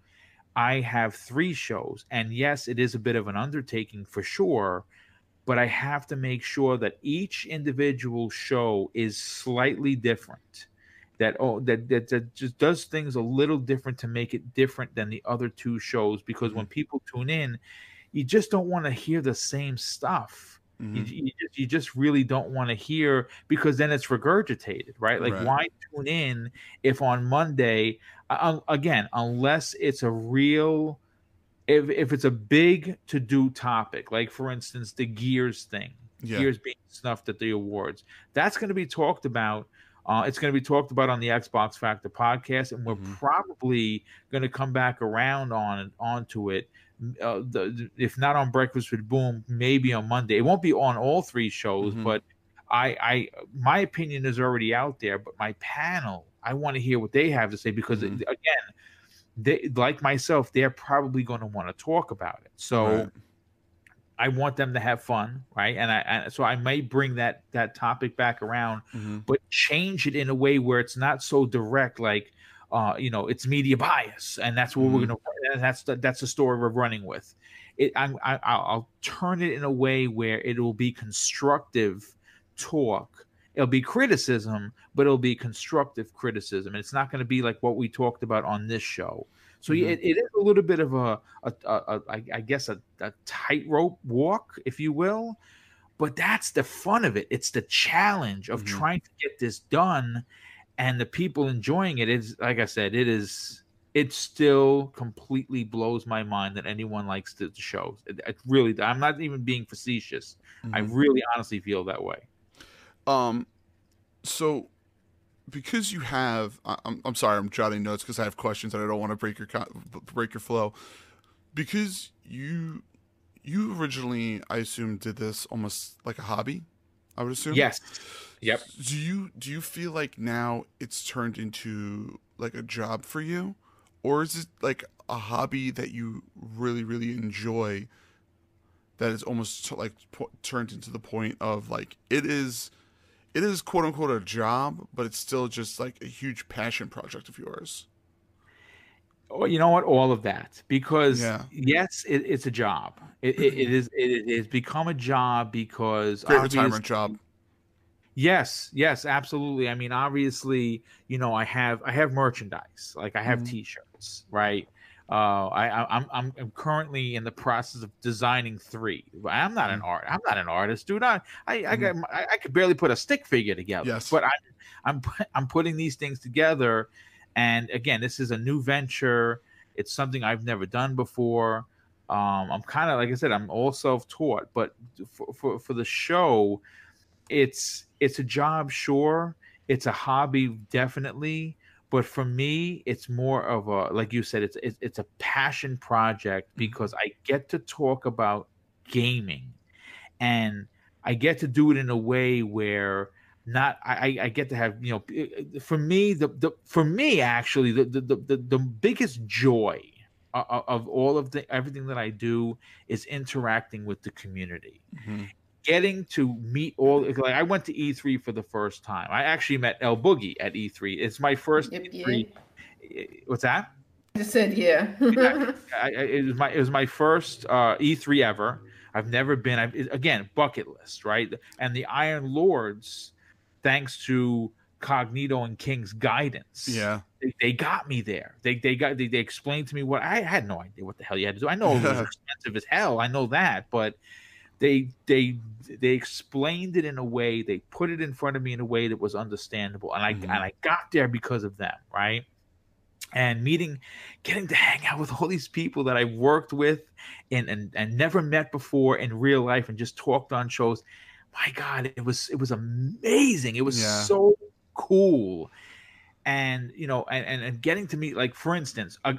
I have three shows, and yes, it is a bit of an undertaking for sure, but I have to make sure that each individual show is slightly different. That oh that, that that just does things a little different to make it different than the other two shows because when people tune in, you just don't want to hear the same stuff. Mhm. You, you, just, you just really don't want to hear because then it's regurgitated, right? Like, Right. why tune in if on Monday, uh, again, unless it's a real, if, if it's a big to do topic, like for instance, the Gears thing, Yeah. Gears being snuffed at the awards, that's going to be talked about. Uh, it's going to be talked about on the Xbox Factor podcast, and we're Mhm. probably going to come back around on onto it uh, the, if not on Breakfast with Boom, maybe on Monday. It won't be on all three shows, Mhm. but I, I, my opinion is already out there. But my panel, I want to hear what they have to say because Mhm. again, they like myself, they're probably going to want to talk about it. So. Right. I want them to have fun, right? And I and so I may bring that that topic back around, Mhm. but change it in a way where it's not so direct, like uh, you know, it's media bias, and that's what we're Mhm. gonna. And that's the, that's the story we're running with. It, I'm, I, I'll I'll turn it in a way where it will be constructive talk. It'll be criticism, but it'll be constructive criticism. And it's not going to be like what we talked about on this show. So Mhm. it, it is a little bit of a, a, a, a I, I guess a, a tightrope walk, if you will. But that's the fun of it. It's the challenge of Mhm. trying to get this done, and the people enjoying it. Is like I said, it is. It still completely blows my mind that anyone likes the, the show. It, it really, I'm not even being facetious. I Mhm. really, honestly feel that way. Um, so because you have, I'm, I'm sorry, I'm jotting notes because I have questions and I don't want to break your break your flow. Because you, you originally, I assume, did this almost like a hobby. I would assume. Yes. Yep. Do you do you feel like now it's turned into like a job for you, or is it like a hobby that you really really enjoy? That is almost t- like turned into the point of like it is, it is quote unquote a job, but it's still just like a huge passion project of yours. Well, you know what? All of that, because Yeah. yes, it, it's a job. It, it, it is. It, it has become a job because Great retirement job. Yes, yes, absolutely. I mean, obviously, you know, I have I have merchandise, like I have Mhm. T-shirts, right? Uh, I, I I'm I'm I'm currently in the process of designing three. I'm not an art. I'm not an artist, dude. I I I, got, I, I could barely put a stick figure together. Yes. but I'm I'm I'm putting these things together, and again, this is a new venture. It's something I've never done before. Um, I'm kind of like I said, I'm all self-taught, but for, for for the show, it's it's a job, sure. It's a hobby, definitely. But for me, it's more of a like you said, it's it's, it's a passion project mm-hmm. because I get to talk about gaming, and I get to do it in a way where not I, I- get to have you know eh, eh, for me the, the for me actually the the, the, the, biggest joy o- o- of all of the everything that I do is interacting with the community Mhm. Getting to meet all like I went to E3 for the first time. I actually met El Boogie at E3. It's my first Yep, E3. What's that? I just said yeah. I, I, it was my it was my first uh, E3 ever. I've never been. I've, again bucket list, right? And the Iron Lords, thanks to Cognito and King's guidance, Yeah. they, they got me there. They they got they, they explained to me what I had no idea what the hell you had to do. I know it was expensive as hell. I know that, but they they they explained it in a way. They put it in front of me in a way that was understandable, and I Mhm. and I got there because of them, right? And meeting, getting to hang out with all these people that I worked with and and, and never met before in real life, and just talked on shows. My God, it was it was amazing. It was Yeah. so cool and you know and, and, and getting to meet like for instance I,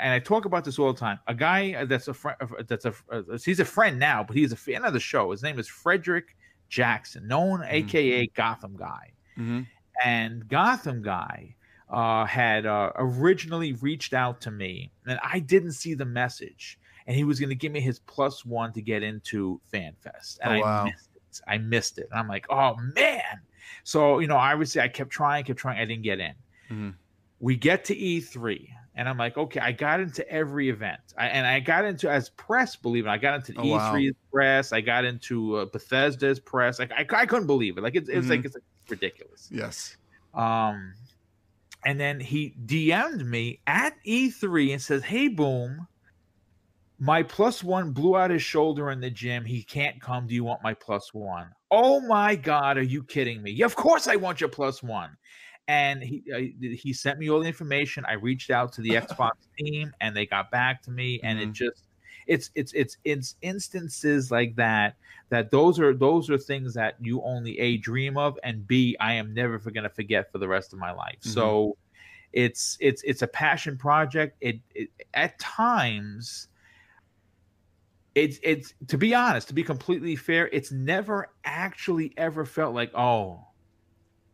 and i talk about this all the time a guy that's a friend that's a he's a friend now but he's a fan of the show. His name is frederick jackson known aka gotham guy. Hmm and gotham guy uh, had uh, originally reached out to me and i didn't see the message and he was going to give me his plus one to get into fanfest and Oh, i missed it. I missed it. And i'm like oh man so you know obviously i kept trying kept trying i didn't get in Mhm. we get to E3. And I'm like, okay, I got into every event, I, and I got into as press. Believe it, I got into Oh, wow. E3's press. I got into uh, Bethesda's press. Like I, I couldn't believe it. Like it's, it's Mhm. like it's ridiculous. Yes. Um, and then he DM'd me at E3 and says, "Hey, boom, my plus one blew out his shoulder in the gym. He can't come. Do you want my plus one? Oh my god, are you kidding me? Yeah, of course I want your one." And he uh, he sent me all the information. I reached out to the Xbox team, and they got back to me. And it Mhm. just it's it's it's it's instances like that that those are those are things that you only a dream of and b i am never going to forget for the rest of my life Mhm. so it's it's it's a passion project it, it at times it's it's to be honest to be completely fair it's never actually ever felt like oh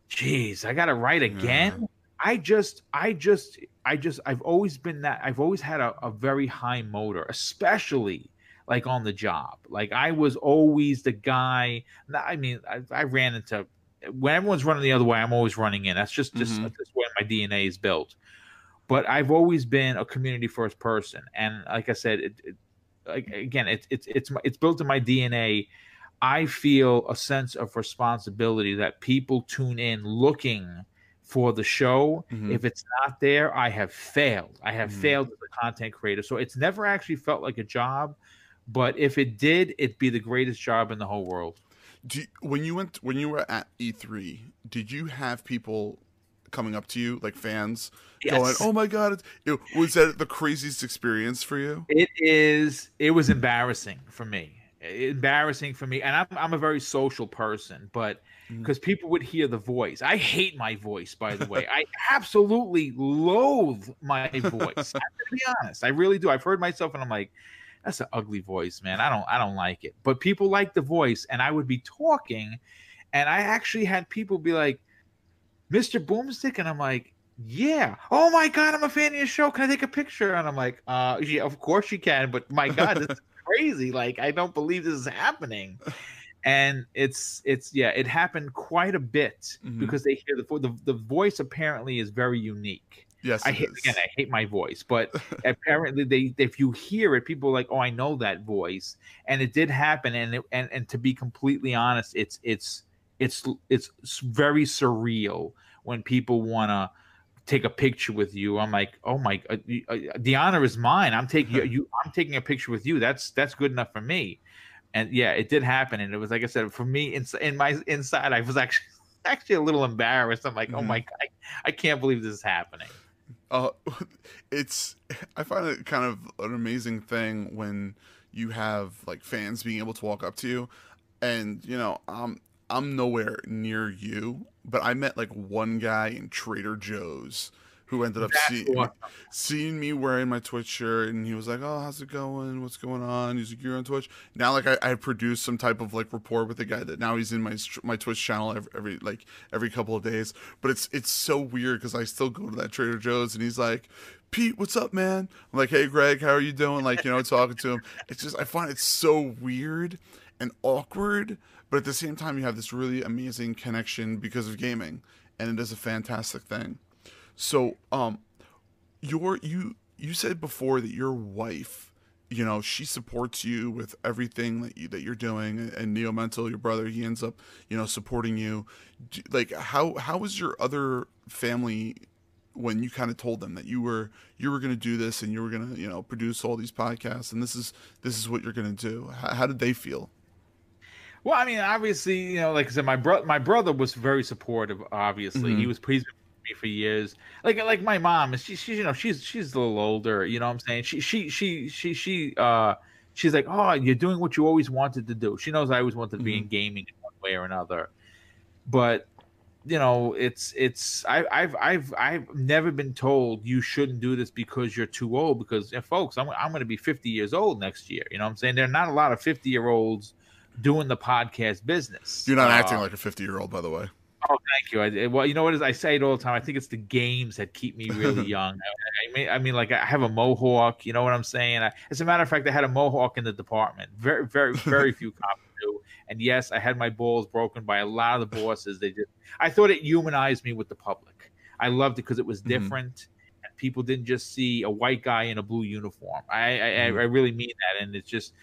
geez i gotta write again? I just i just i just i've always been that i've always had a, a very high motor especially like on the job. Like i was always the guy i mean i, I ran into when everyone's running the other way i'm always running in. That's just just Mhm. that's just where my dna is built. But i've always been a community first person and like i said it, it again it's it's it's my, it's built in my dna i feel a sense of responsibility that people tune in looking for the show. Mhm. if it's not there i have failed. I have Mhm. failed as a content creator. So it's never actually felt like a job but if it did it'd be the greatest job in the whole world. Do you, when you went when you were at E3, did you have people coming up to you like fans going, "Oh my god, it, was that the craziest experience for you?" It is. It was embarrassing for me. Embarrassing for me, and I'm I'm a very social person, but mm. because people would hear the voice, I hate my voice. By the way, I absolutely loathe my voice. I to be honest, I really do. I've heard myself, and I'm like, that's an ugly voice, man. I don't I don't like it. But people like the voice, and I would be talking, and I actually had people be like, "Mr. Boomstick," and I'm like. Yeah. Oh my God, I'm a fan of your show. Can I take a picture? And I'm like, uh, yeah, of course you can. But my God, this is crazy. Like, I don't believe this is happening. And it's it's yeah, it happened quite a bit Mhm. because they hear the, the the voice apparently is very unique. Yes, I hate is. again, I hate my voice, but apparently they if you hear it, people are like, oh, I know that voice, and it did happen. And it, and and to be completely honest, it's it's it's it's very surreal when people want to take a picture with you. I'm like, oh my, uh, uh, the honor is mine. I'm taking you, you. I'm taking a picture with you. That's that's good enough for me. And yeah, it did happen, and it was like I said, for me, in, in my inside, I was actually actually a little embarrassed. I'm like, oh Mhm. my god, I, I can't believe this is happening. Uh, it's I find it kind of an amazing thing when you have like fans being able to walk up to you, and you know I'm I'm nowhere near you, but I met like one guy in Trader Joe's who ended up awesome. seeing me wearing my Twitch shirt, and he was like, "Oh, how's it going? What's going on?" He's like, "You're on Twitch now." Like I, I produced some type of like rapport with the guy that now he's in my my Twitch channel every, every like every couple of days. But it's it's so weird because I still go to that Trader Joe's, and he's like, "Pete, what's up, man?" I'm like, "Hey, Greg, how are you doing?" Like you know, talking to him. It's just I find it so weird and awkward, but at the same time, you have this really amazing connection because of gaming, and it is a fantastic thing. So, um, your you you said before that your wife, you know, she supports you with everything that you that you're doing, and Neo Mental, your brother, he ends up, you know, supporting you. Like, how how was your other family when you kind of told them that you were you were going to do this and you were going to you know produce all these podcasts and this is this is what you're going to do? How, how did they feel? Well, I mean, obviously, you know, like I said, my brother, my brother was very supportive. Obviously, he Mhm. was he's been with me for years. Like, like my mom, she, she's, you know, she's, she's a little older. You know, what I'm saying, she, she, she, she, she, uh, she's like, oh, you're doing what you always wanted to do. She knows I always wanted to be in gaming in one way or another. But you know, it's, it's, I, I've, I've, I've never been told you shouldn't do this because you're too old. Because, yeah, folks, I'm, I'm going to be 50 years old next year. You know, what I'm saying there are not a lot of 50 year olds doing the podcast business. You're not Uh, acting like a 50 year old, by the way. Oh, thank you. I, well, you know what is? I say it all the time. I think it's the games that keep me really young. I, I mean, I mean, like I have a mohawk. You know what I'm saying? I, as a matter of fact, I had a mohawk in the department. Very, very, very few cops do. And yes, I had my balls broken by a lot of the bosses. They just, I thought it humanized me with the public. I loved it because it was Mhm. different, and people didn't just see a white guy in a blue uniform. I I, mm-hmm. I really mean that, and it's just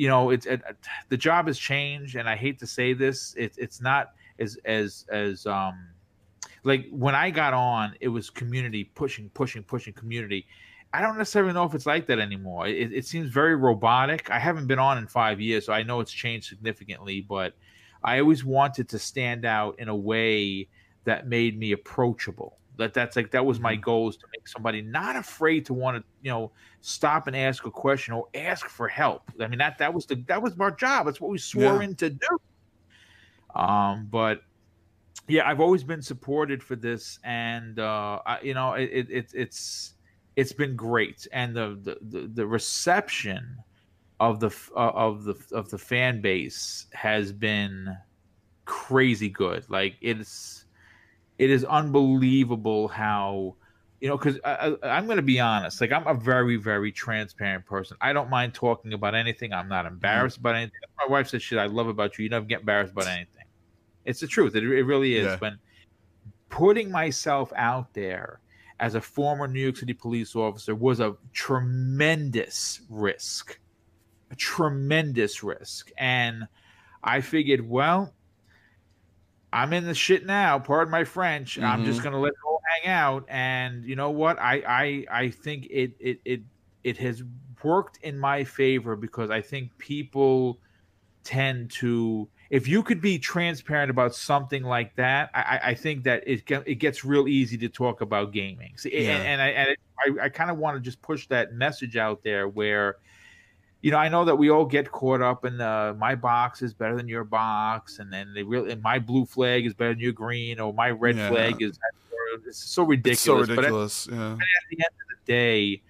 you know it's it, the job has changed, and I hate to say this, it's it's not as as as um like when I got on, it was community pushing, pushing, pushing community. I don't necessarily know if it's like that anymore. It, it, seems very robotic. I haven't been on in five years, so I know it's changed significantly. But I always wanted to stand out in a way that made me approachable. That that's like that was my mm-hmm. goal is to make somebody not afraid to want to you know stop and ask a question or ask for help. I mean that that was the that was our job. That's what we swore yeah. in to do. Um, but yeah, I've always been supported for this, and uh, I, you know, it, it, it's it's been great, and the the, the reception of the uh, of the of the fan base has been crazy good. Like it's it is unbelievable how you know because I, am going to be honest like i'm a very very transparent person i don't mind talking about anything i'm not embarrassed mm-hmm. about anything my wife says shit i love about you you never get embarrassed about anything it's the truth. It, it really is. Yeah. When putting myself out there as a former New York City police officer was a tremendous risk, a tremendous risk. And I figured, well, I'm in the shit now. Pardon my French. Mm-hmm. I'm just mm-hmm. gonna let it all hang out. And you know what? I I I think it it it it has worked in my favor because I think people tend to if you could be transparent about something like that, I, I think that it it gets real easy to talk about gaming. See, yeah. and, and, I and I, I kind of want to just push that message out there where, you know, I know that we all get caught up in the my box is better than your box, and then they really and my blue flag is better than your green, or my red yeah. flag is it's so ridiculous. It's so ridiculous. But at, yeah. at the end of the day,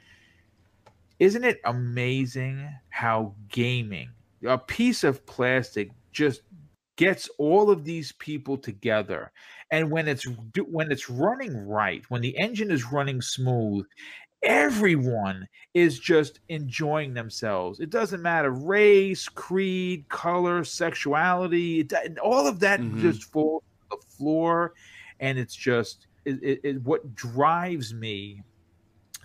isn't it amazing how gaming, a piece of plastic, just gets all of these people together and when it's when it's running right when the engine is running smooth everyone is just enjoying themselves it doesn't matter race creed color sexuality it, all of that mm-hmm. just falls to the floor and it's just it, it, what drives me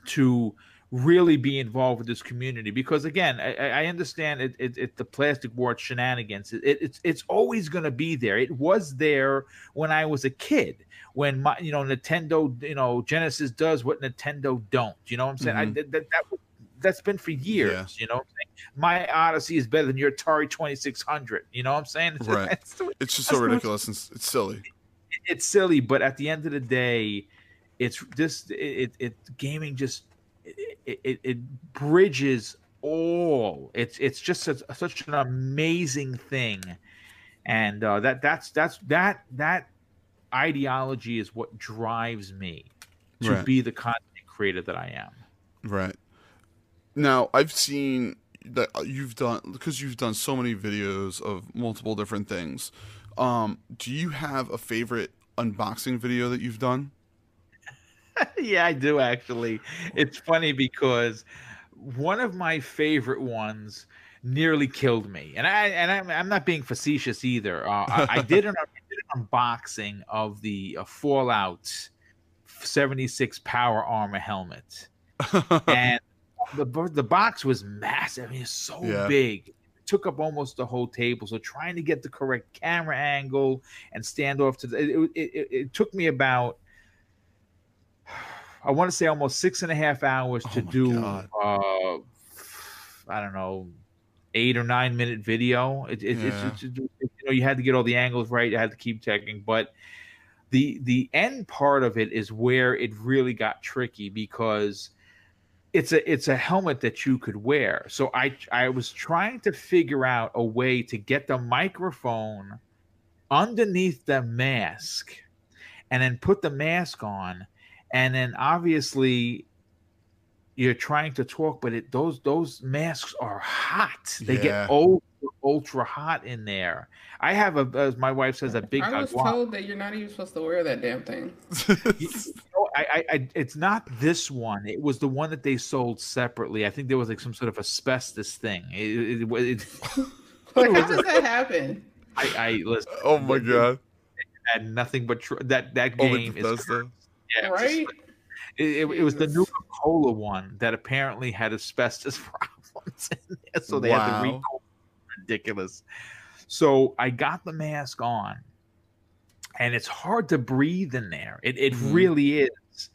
to really be involved with this community because again i, I understand it, it, it, the plastic board shenanigans it, it's it's always going to be there it was there when i was a kid when my you know nintendo you know genesis does what nintendo don't you know what i'm saying mm-hmm. I, that, that, that that's been for years. Yeah. You know, my Odyssey is better than your Atari Twenty Six Hundred. You know what I'm saying? It's, right. It's, it's just so ridiculous. It's, it's silly. It's silly, but at the end of the day, it's just it, it gaming just it, it, it bridges all. It's it's just such, such an amazing thing, and uh, that that's that's that that ideology is what drives me to right. be the content creator that I am. Right. Now I've seen that you've done because you've done so many videos of multiple different things. Um, do you have a favorite unboxing video that you've done? yeah, I do actually. It's funny because one of my favorite ones nearly killed me, and I and I'm, I'm not being facetious either. Uh, I, I, did an, I, did an, unboxing of the uh, Fallout 76 Power Armor helmet, and the the box was massive. I mean, it's so yeah. big. It took up almost the whole table. So trying to get the correct camera angle and stand off to the, it, it, it, it took me about I want to say almost six and a half hours to oh do. Uh, I don't know, eight or nine minute video. It, it, yeah. it's, it's, you know you had to get all the angles right. You had to keep checking, but the the end part of it is where it really got tricky because it's a it's a helmet that you could wear. So I I was trying to figure out a way to get the microphone underneath the mask and then put the mask on and then obviously you're trying to talk, but it those those masks are hot. They yeah. get ultra ultra hot in there. I have a, as my wife says, a big. I was told that you're not even supposed to wear that damn thing. you know, I, I, I, it's not this one. It was the one that they sold separately. I think there was like some sort of asbestos thing. It, it, it, like, how does that happen? I, I listen. Oh my god! Had nothing but tr- that that oh, game is. Yeah, right. It, it, it was the Nuka Cola one that apparently had asbestos problems in there, so they had to Wow. recall. Ridiculous. So I got the mask on, and it's hard to breathe in there. It it Mhm. really is.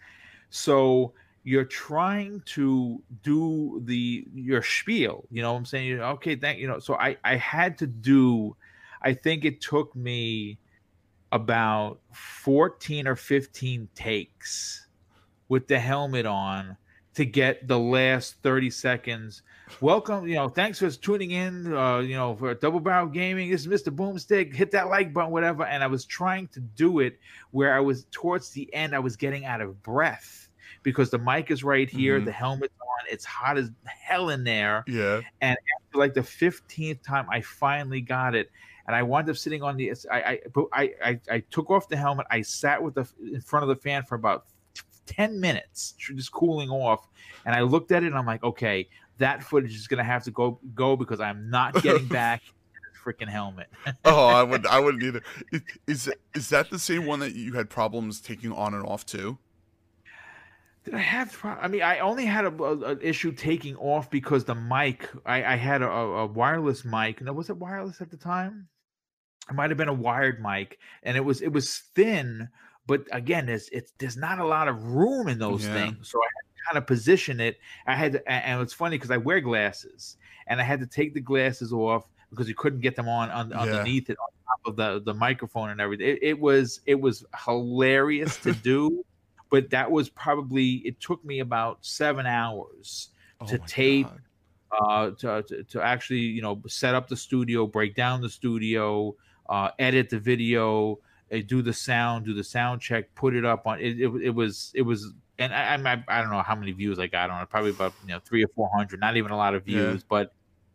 So you're trying to do the your spiel. You know what I'm saying? You okay, thank you know. So I I had to do. I think it took me about 14 or 15 takes with the helmet on to get the last 30 seconds. Welcome, you know, thanks for tuning in, uh, you know, for Double Barrel Gaming. This is Mr. Boomstick. Hit that like button, whatever. And I was trying to do it where I was towards the end, I was getting out of breath because the mic is right here, Mhm. the helmet's on, it's hot as hell in there Yeah. And after like the 15th time I finally got it and I wound up sitting on the I I I I, I took off the helmet I sat with the in front of the fan for about 10 minutes just cooling off and I looked at it and I'm like okay that footage is going to have to go go because I'm not getting back freaking helmet Oh, I would. I wouldn't either. Is, is is that the same one that you had problems taking on and off too? Did I have? I mean, I only had a, a, an issue taking off because the mic. I, I had a, a wireless mic. No, was it wireless at the time? It might have been a wired mic, and it was it was thin. But again, there's it's there's not a lot of room in those Yeah. things, so I had to kind of position it. I had, to, and it's funny because I wear glasses, and I had to take the glasses off because you couldn't get them on, on Yeah. underneath it on top of the the microphone and everything. It, it was it was hilarious to do but that was probably it took me about seven hours Oh To tape uh, to, to to actually you know set up the studio, break down the studio, uh, edit the video, uh, do the sound, do the sound check, put it up on it. It, it was it was. And I, I I don't know how many views I got on it. Probably about you know three or four hundred. Not even a lot of Yeah. views, but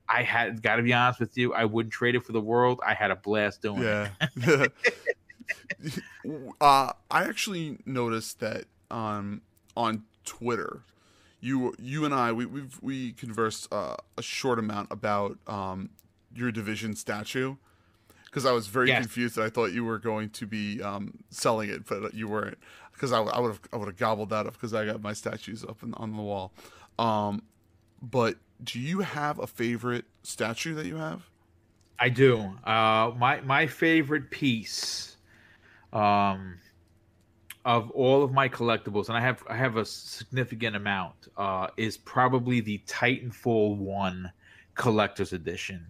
I had got to be honest with you. I wouldn't trade it for the world. I had a blast doing it. Uh, I actually noticed that um, on Twitter, you you and I we we've we conversed uh, a short amount about um, your division statue because I was very Yes. confused that I thought you were going to be um, selling it, but you weren't. Because I, would have I would have gobbled that up because I got my statues up in, on the wall. Um, but do you have a favorite statue that you have? I do. Uh, my my favorite piece, um, of all of my collectibles, and I have I have a significant amount, uh, is probably the Titanfall One collector's edition.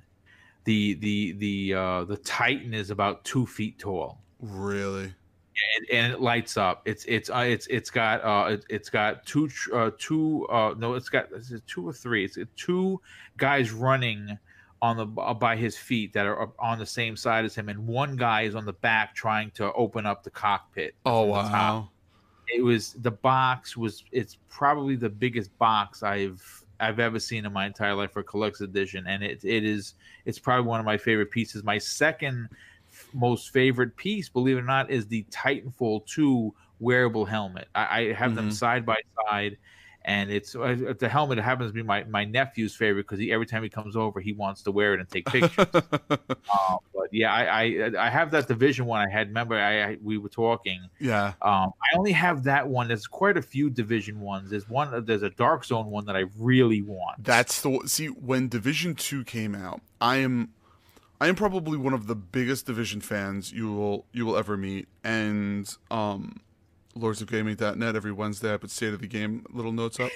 The the the uh, the Titan is about two feet tall. Really? and, and it lights up. It's it's uh, it's it's got uh it, it's got two tr- uh two uh no it's got is it two or three it's two guys running on the uh, by his feet that are on the same side as him and one guy is on the back trying to open up the cockpit. Oh wow! It was the box was it's probably the biggest box I've I've ever seen in my entire life for a collector's edition and it it is it's probably one of my favorite pieces. My second most favorite piece, believe it or not, is the Titanfall 2 wearable helmet. I, I have them Mhm. side by side, and it's uh, the helmet happens to be my, my nephew's favorite because he every time he comes over, he wants to wear it and take pictures. uh, but yeah, I, I I have that division one I had. Remember, I, I we were talking. yeah. Um, I only have that one. There's quite a few division ones. There's one. There's a Dark Zone one that I really want. That's the see when Division Two came out. I am, I am probably one of the biggest Division fans you will you will ever meet. And um, Lords of Gaming.net every Wednesday I put State of the Game little notes up.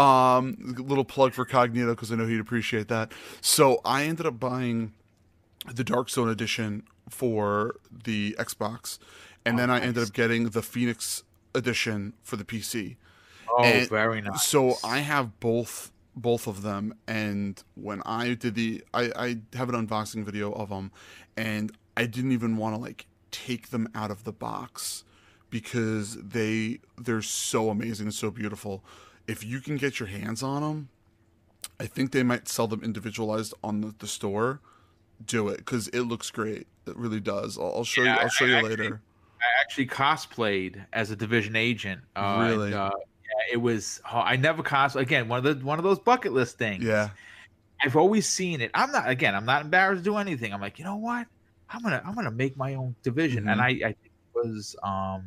Um, little plug for Cognito because I know he'd appreciate that. So I ended up buying the Dark Zone edition for the Xbox, and then I ended up getting the Phoenix edition for the PC. Oh, And very nice. So I have both both of them, and when I did the, I I have an unboxing video of them, and I didn't even want to like take them out of the box because they they're so amazing and so beautiful. If you can get your hands on them, I think they might sell them individualized on the, the store. Do it because it looks great. It really does. I'll, I'll show Yeah, you. I'll show I you actually- later. I actually cosplayed as a division agent. Uh, Really? And, uh, yeah, it was. oh, I never cos again. One of the one of those bucket list things. Yeah. I've always seen it. I'm not again. I'm not embarrassed to do anything. I'm like, you know what? I'm gonna I'm gonna make my own division. And Mhm. I I think it was um,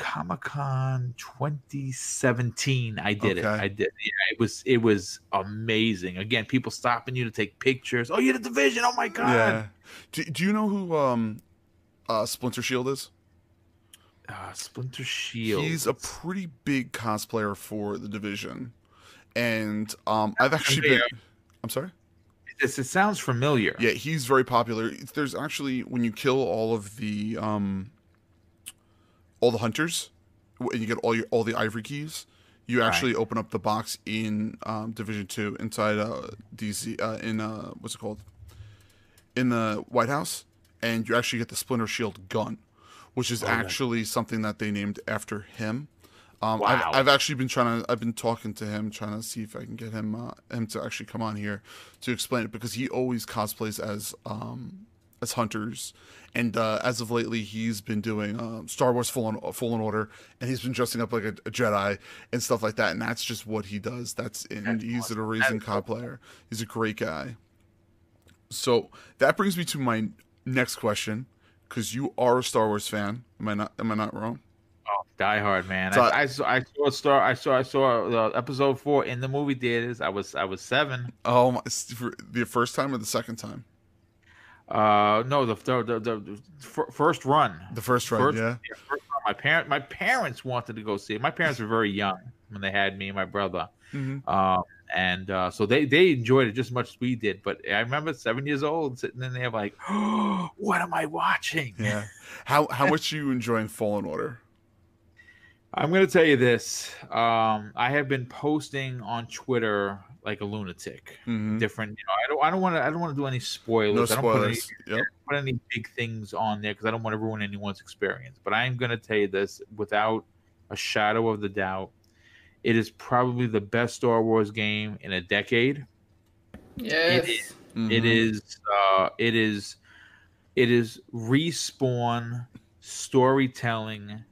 Comic Con 2017. I did it. I did. Yeah, it was it was amazing. Again, people stopping you to take pictures. Oh, you're the division. Oh my god. Yeah. Do, do you know who um uh Splinter Shield is? Uh, Splinter Shield. He's a pretty big cosplayer for the division. And um I've actually been I'm sorry? This it sounds familiar. Yeah, he's very popular. There's actually when you kill all of the um all the hunters and you get all your all the ivory keys, you Right. actually open up the box in um, Division Two inside uh, DC uh, in uh, what's it called in the White House, and you actually get the Splinter Shield gun, which is Oh. actually something that they named after him. Um, Wow. I've, I've actually been trying to. I've been talking to him, trying to see if I can get him uh, him to actually come on here to explain it because he always cosplays as um, as hunters, and uh, as of lately he's been doing um, Star Wars Fallen Fallen Order, and he's been dressing up like a, a Jedi and stuff like that, and that's just what he does. That's and he's an amazing so player. He's a great guy. So that brings me to my next question, because you are a Star Wars fan. Am I not? Am I not wrong? Oh, Die Hard, man. So I, I saw I saw Star I saw I saw uh, episode four in the movie theaters. I was I was seven. Oh, my, the first time or the second time? Uh, no, the the the, the, first run. The first run, First- yeah. first run. My parent my parents wanted to go see it. My parents were very young when they had me and my brother. Mhm. Um, and uh, so they they enjoyed it just as much as we did. But I remember seven years old sitting in there like, oh, what am I watching? Yeah. How how much are you enjoying Fallen Order? I'm gonna tell you this. Um, I have been posting on Twitter like a lunatic. Mhm. Different, you know. I don't. I don't want to. I don't want to do any spoilers. No I don't put any, spoilers. Yep. put any big things on there because I don't want to ruin anyone's experience. But I am gonna tell you this without a shadow of the doubt. It is probably the best Star Wars game in a decade. Yes. is. It Mhm. is. Uh, it is. It is Respawn storytelling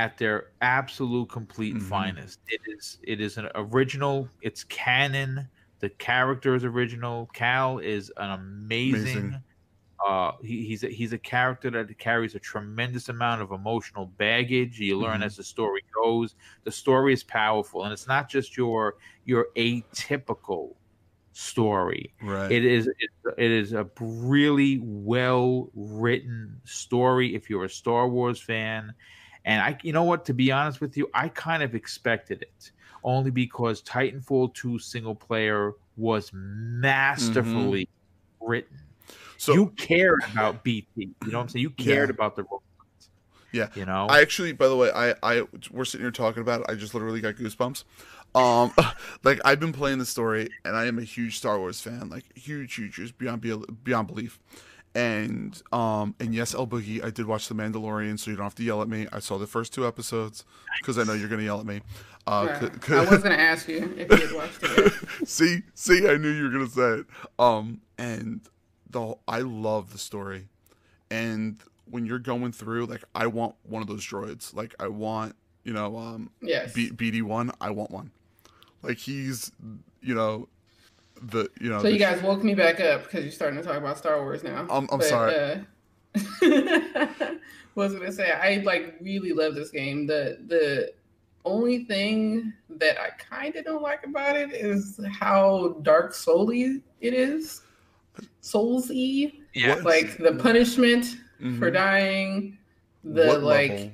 at their absolute complete Mhm. finest. It is. It is an original. It's canon. The character is original. Cal is an amazing. Amazing. Uh, he, he's a, he's a character that carries a tremendous amount of emotional baggage. You learn Mhm. as the story goes. The story is powerful, and it's not just your your atypical story. Right. It is it, it is a really well written story if you're a Star Wars fan. And I you know what to be honest with you, I kind of expected it only because Titanfall 2 single player was masterfully written. so you cared about BT, you know what I'm saying? You cared about the robots. Yeah. You know? I actually, by the way, I, I, we're sitting here talking about it. I just literally got goosebumps. Um, like I've been playing the story, and I am a huge Star Wars fan, like huge, huge, just beyond beyond belief. And um, and yes, El Boogie, I did watch The Mandalorian, so you don't have to yell at me. I saw the first two episodes because I know you're gonna yell at me. Uh, Yeah. c- c- I was gonna ask you if you had watched it. see, see, I knew you were gonna say it. Um, and the I love the story, and when you're going through, like, I want one of those droids. Like, I want, you know, um, Yes. B- BD one. I want one. Like he's, you know, the you know. So you the- guys woke me back up because you're starting to talk about Star Wars now. I'm- I'm sorry. Uh, was gonna say? I like really love this game. The the only thing that I kind of don't like about it is how dark soul-y it is. Souls-y. yeah. Like the punishment Mhm. for dying. The What like level?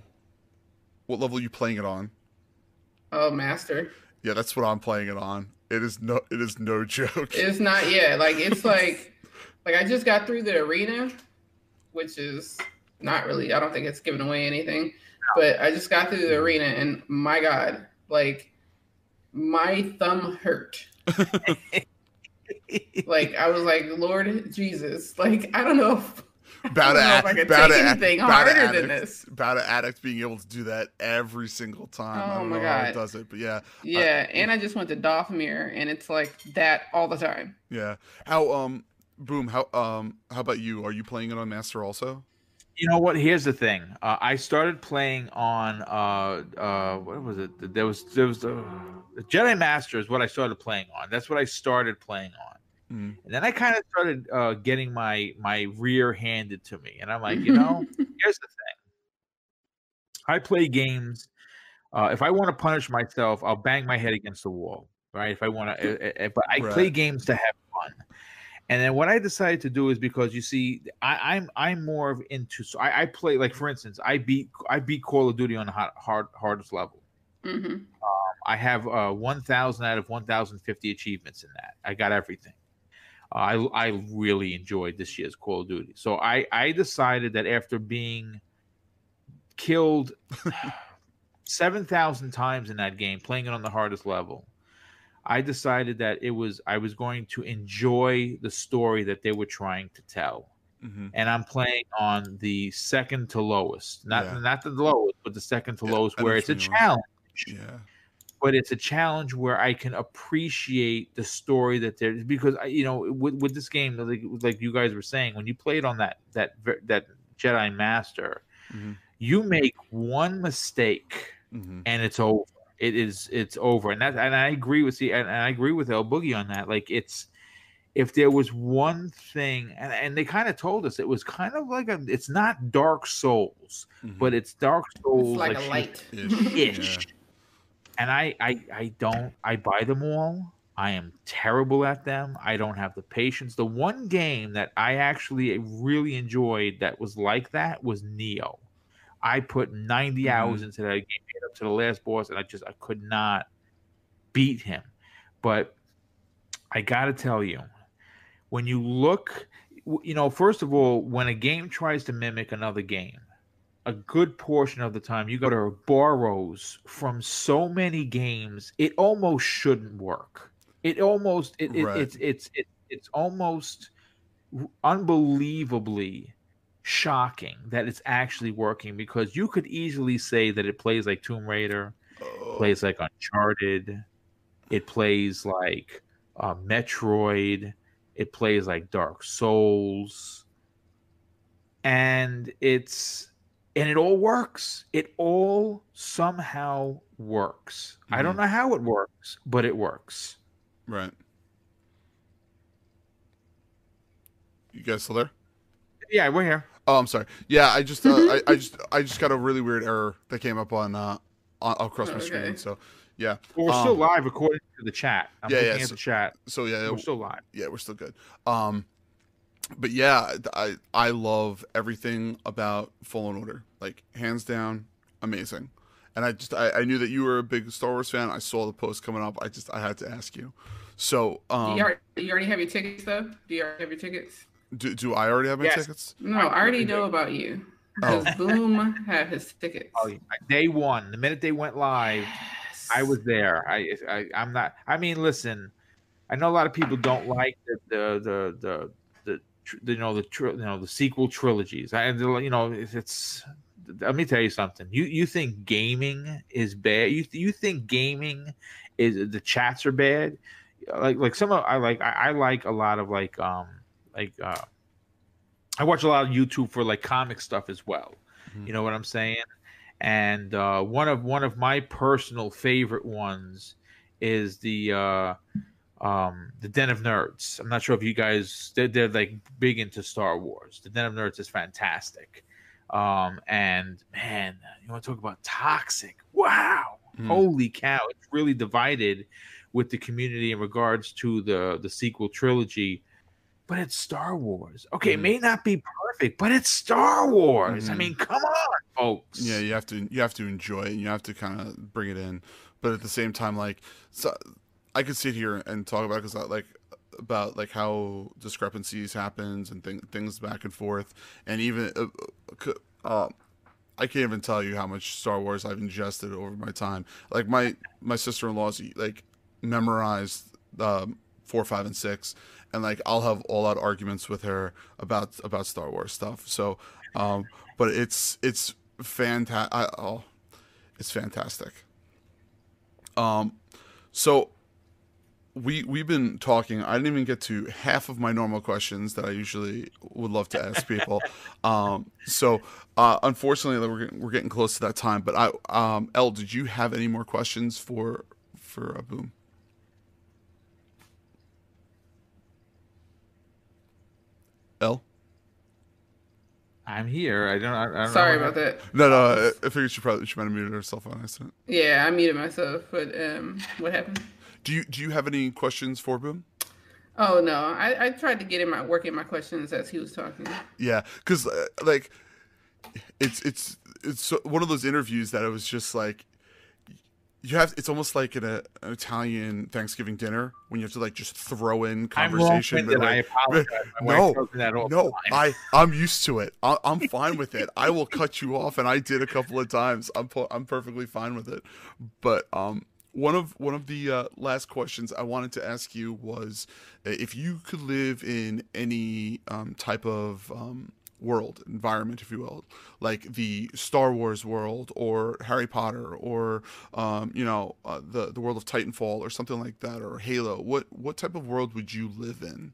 What level are you playing it on? oh master. Yeah, that's what I'm playing it on. It is no, it is no joke. It's not yet. Like it's like like I just got through the arena, which is not really I don't think it's giving away anything. But I just got through the arena and my god, like my thumb hurt. Like I was like, Lord Jesus, like I don't know if, Bout I don't know a- if I could bout take a- anything bout a harder addict. than this. About an addict being able to do that every single time. I Oh don't my know how it God. does it, but yeah, Yeah, and I just went to Dathomir and it's like that all the time. yeah. How um, boom. How um, how about you? Are you playing it on Master also? You know what? Here's the thing. Uh, I started playing on uh uh what was it? There was there was the, the Jedi Master is what I started playing on. That's what I started playing on. Mm. And then I kind of started uh, getting my my rear handed to me, and I'm like, you know, here's the thing. I play games. Uh, if I want to punish myself, I'll bang my head against the wall, right? If I want to, uh, uh, but I right. play games to have fun. And then what I decided to do is because you see, I, am I'm, I'm more of into. So I, I, play like for instance, I beat I beat Call of Duty on the hard, hard hardest level. Mm-hmm. Um, I have uh, 1,000 out of 1,050 achievements in that. I got everything. I I really enjoyed this year's Call of Duty. So I I decided that after being killed seven thousand times in that game, playing it on the hardest level, I decided that it was I was going to enjoy the story that they were trying to tell. Mm-hmm. And I'm playing on the second to lowest, not yeah. not the lowest, but the second to yeah, lowest, where it's a challenge. Yeah but it's a challenge where I can appreciate the story that there's because you know with, with this game like, like you guys were saying when you play it on that that that Jedi Master mm-hmm. you make one mistake mm-hmm. and it's over it is it's over and that and I agree with the and, and I agree with El Boogie on that like it's if there was one thing and, and they kind of told us it was kind of like a it's not dark souls mm-hmm. but it's dark souls it's like, like a light ish. Yeah and I, I I don't I buy them all. I am terrible at them. I don't have the patience. The one game that I actually really enjoyed that was like that was Nioh. I put 90 mm-hmm. hours into that game, up to the last boss, and I just I could not beat him. But I got to tell you, when you look, you know, first of all, when a game tries to mimic another game, a good portion of the time you go to borrows from so many games it almost shouldn't work it almost it, it right. it's it's it, it's almost unbelievably shocking that it's actually working because you could easily say that it plays like Tomb Raider, oh. plays like Uncharted, it plays like uh, Metroid, it plays like Dark Souls, and it's and it all works. It all somehow works. Mm-hmm. I don't mm-hmm. know how it works, but it works. Right. You guys still there? Yeah, we're here. Oh, I'm sorry. Yeah, I just, uh, I, I, just, I just got a really weird error that came up on, uh, on across my screen. So, yeah. Well, we're um, still live according to the chat. I'm yeah, yeah, so, the chat. So yeah, we're still live. Yeah, we're still good. Um, but yeah, I I love everything about Fallen Order. Like hands down, amazing. And I just I, I knew that you were a big Star Wars fan. I saw the post coming up. I just I had to ask you. So um, do you, already, you already have your tickets though? Do you already have your tickets? Do, do I already have my yes. tickets? No, I already know about you. Because oh. Boom had his tickets. Oh, day one, the minute they went live, yes. I was there. I, I I'm not. I mean, listen, I know a lot of people don't like the the the, the you know the you know the sequel trilogies. And you know it's let me tell you something. You you think gaming is bad? You you think gaming is the chats are bad? Like like some of I like I, I like a lot of like um like uh I watch a lot of YouTube for like comic stuff as well. Mm-hmm. You know what I'm saying? And uh, one of one of my personal favorite ones is the uh, um the den of nerds i'm not sure if you guys they're, they're like big into star wars the den of nerds is fantastic um and man you want to talk about toxic wow mm. holy cow it's really divided with the community in regards to the the sequel trilogy but it's star wars okay mm. it may not be perfect but it's star wars mm. i mean mm-hmm. come on folks yeah you have to you have to enjoy it And you have to kind of bring it in but at the same time like so I could sit here and talk about because like about like how discrepancies happens and th- things back and forth, and even uh, uh, I can't even tell you how much Star Wars I've ingested over my time. Like my my sister in law's like memorized um, four, five, and six, and like I'll have all out arguments with her about about Star Wars stuff. So, um, but it's it's fantastic. Oh, it's fantastic. Um, so we we've been talking. I didn't even get to half of my normal questions that I usually would love to ask people. um, so uh, unfortunately, we're getting, we're getting close to that time. But I, um, El, did you have any more questions for for a boom? El, I'm here. I don't. I, I don't Sorry know about that. No, no. I, I figured she probably she might have muted herself on accident. Yeah, I muted myself. But um, what happened? Do you do you have any questions for Boom? Oh no, I, I tried to get in my work in my questions as he was talking. Yeah, because uh, like it's it's it's one of those interviews that it was just like you have. It's almost like in a, an Italian Thanksgiving dinner when you have to like just throw in I'm conversation. long-winded. but, I like, apologize. No, wife tells me that no. I I'm used to it. I, I'm fine with it. I will cut you off, and I did a couple of times. I'm I'm perfectly fine with it. But um, one of one of the uh, last questions I wanted to ask you was uh, if you could live in any um, type of um, world environment, if you will, like the Star Wars world or Harry Potter or um, you know uh, the the world of Titanfall or something like that or Halo. What what type of world would you live in?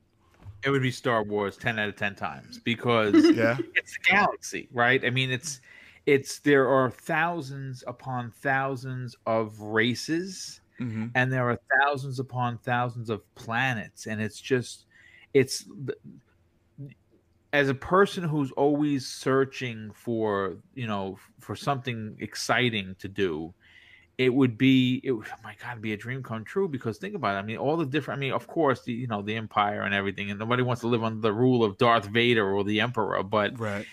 it would be Star Wars ten out of ten times because Yeah. it's a galaxy, right? I mean, it's it's there are thousands upon thousands of races, hmm and there are thousands upon thousands of planets, and it's just it's as a person who's always searching for you know for something exciting to do it would be it would, oh my god be a dream come true because think about it i mean all the different i mean of course the you know the empire and everything and nobody wants to live under the rule of darth vader or the emperor but Right.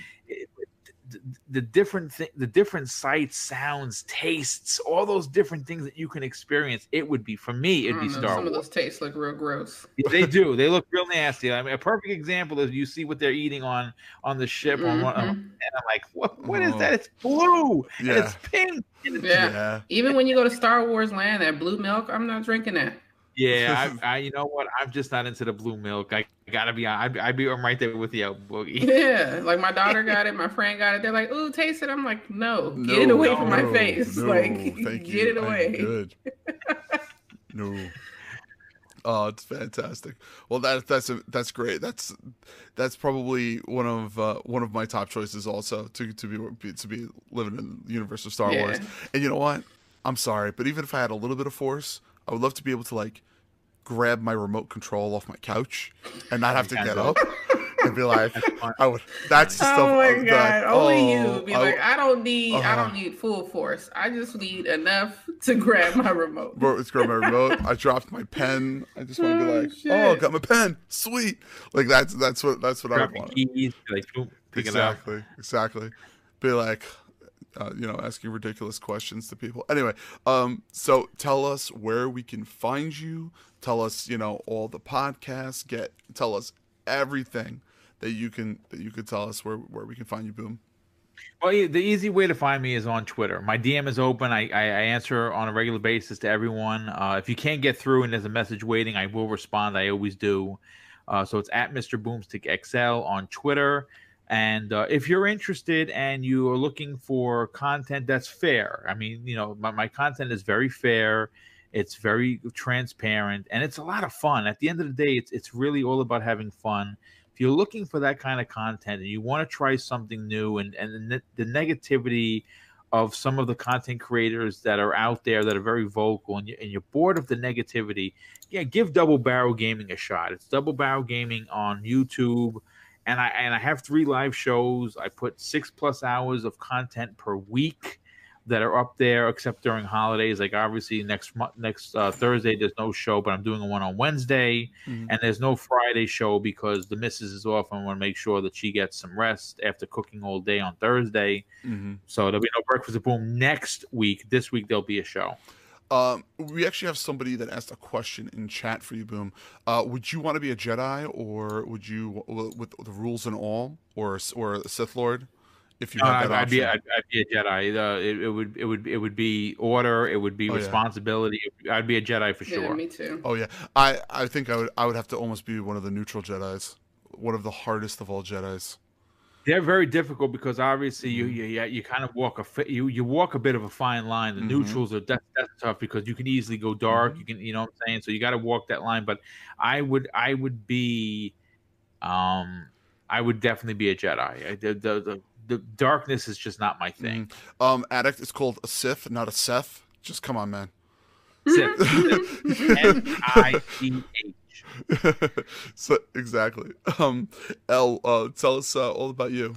It, the, the different thi- the different sights sounds tastes all those different things that you can experience it would be for me it'd be don't know, star some of those tastes look real gross. they do. They look real nasty. I mean, a perfect example is you see what they're eating on on the ship, on one, Mhm. and I'm like, what? What is Oh. that? It's blue. And it's pink. and it's- Yeah. Yeah. Even when you go to Star Wars Land, that blue milk, I'm not drinking that. Yeah, I, I, you know what? I'm just not into the blue milk. I gotta be. I'd, I'd be. I'm right there with you, Boogie. Yeah, like my daughter got it, my friend got it. They're like, "Ooh, taste it." I'm like, "No, No, get it away no, from my face! no, like, thank get you. it away." good. no. Oh, it's fantastic. Well, that that's a, that's great. That's that's probably one of uh, one of my top choices also to to be to be living in the universe of Star Wars. And you know what? I'm sorry, but even if I had a little bit of force, I would love to be able to like grab my remote control off my couch and not have to get up and be like. I would. That's the stuff. Oh my I'd be like, god! Only "Oh, you be I- like, I don't need, I Uh-huh. don't need full force. I just need enough to grab my remote. Bro, it's grab my remote. I dropped my pen. I just want to be Oh, like, shit. oh, got my pen. Sweet. Like that's that's what that's what I Drop would want. keys. Like, boom, pick it up. Exactly. Exactly. Be like, uh, you know, asking ridiculous questions to people. Anyway, um, so tell us where we can find you. Tell us, you know, all the podcasts. Get tell us everything that you can that you could tell us where where we can find you. Boom. Well, the easy way to find me is on Twitter. My DM is open. I, I, answer on a regular basis to everyone. Uh, if you can't get through and there's a message waiting, I will respond. I always do. Uh, so it's at Mr. Boomstick XL on Twitter. And uh, if you're interested and you are looking for content that's fair, I mean, you know, my, my content is very fair. It's very transparent and it's a lot of fun. At the end of the day, it's, it's really all about having fun. If you're looking for that kind of content and you want to try something new and and the, the negativity of some of the content creators that are out there that are very vocal and, you, and you're bored of the negativity yeah give double barrel gaming a shot. It's double barrel gaming on youtube and i and i have three live shows. I put six plus hours of content per week that are up there except during holidays like obviously next month next uh, thursday there's no show but i'm doing one on wednesday Mhm. and there's no Friday show because the missus is off. and I want to make sure that she gets some rest after cooking all day on Thursday. hmm So there'll be no breakfast at boom next week. This week there'll be a show. Um, we actually have somebody that asked a question in chat for you, Boom. Uh, would you want to be a Jedi, or would you, with the rules and all, or or a Sith Lord, if you Uh, had I'd, that I'd be option? I'd, I'd be a Jedi. Uh, it, it would it would it would be order. It would be Oh, yeah. responsibility. I'd be a Jedi for Yeah, sure. me too. Oh yeah, I I think I would I would have to almost be one of the neutral Jedi's, one of the hardest of all Jedi's. They're very difficult because obviously you Mhm. you you, you kind of walk a you you walk a bit of a fine line. The Mhm. neutrals are that's, that's tough because you can easily go dark. Mhm. You can you know what I'm saying. So you got to walk that line. But I would I would be, um, I would definitely be a Jedi. I, the, the the the darkness is just not my thing. Mhm. Um, addict. It's called a Sith, not a Seth. Just come on, man. Sith, Sith. S I C H. page. so exactly. Um, L, uh, tell us uh, all about you.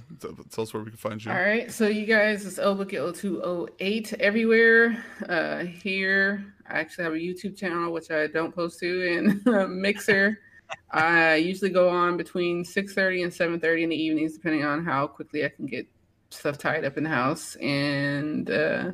Tell us where we can find you. All right. So you guys, it's ElBoogie0208 everywhere. Uh, here, I actually have a YouTube channel which I don't post to, and Mixer. I usually go on between 6:30 and 7:30 in the evenings, depending on how quickly I can get stuff tied up in the house. And uh,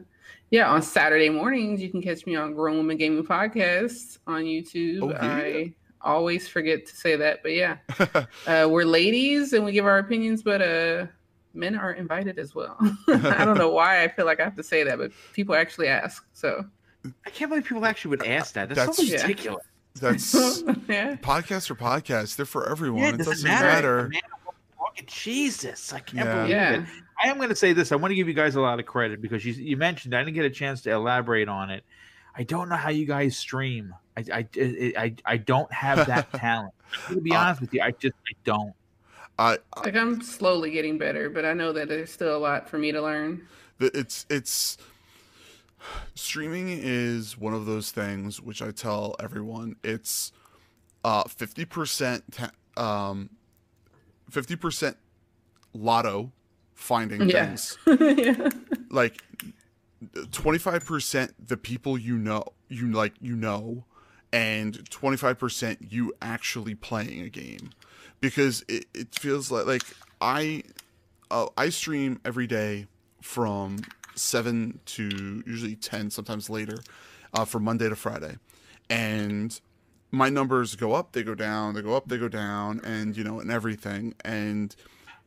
yeah, on Saturday mornings, you can catch me on Grown Woman Gaming Podcast on YouTube. Oh, yeah. I always forget to say that, but yeah, uh, we're ladies and we give our opinions, but uh, men are invited as well. I don't know why I feel like I have to say that, but people actually ask. So I can't believe people actually would ask that. That's, That's so ridiculous. That's yeah. podcasts are podcasts. They're for everyone. Yeah, it, doesn't, doesn't matter. matter. Jesus, I can't yeah. believe yeah. it. I am going to say this. I want to give you guys a lot of credit because you, you mentioned I didn't get a chance to elaborate on it. I don't know how you guys stream. I I I, I don't have that talent. To be uh, honest with you, I just I don't. I, I like I'm slowly getting better, but I know that there's still a lot for me to learn. It's it's streaming is one of those things which I tell everyone. It's uh 50% um 50% lotto finding yeah. things. yeah. Like 25% the people you know, you like you know, and 25% you actually playing a game. Because it, it feels like like I uh, I stream every day from 7 to usually 10 sometimes later uh, from Monday to Friday. And my numbers go up, they go down, they go up, they go down, and you know, and everything. And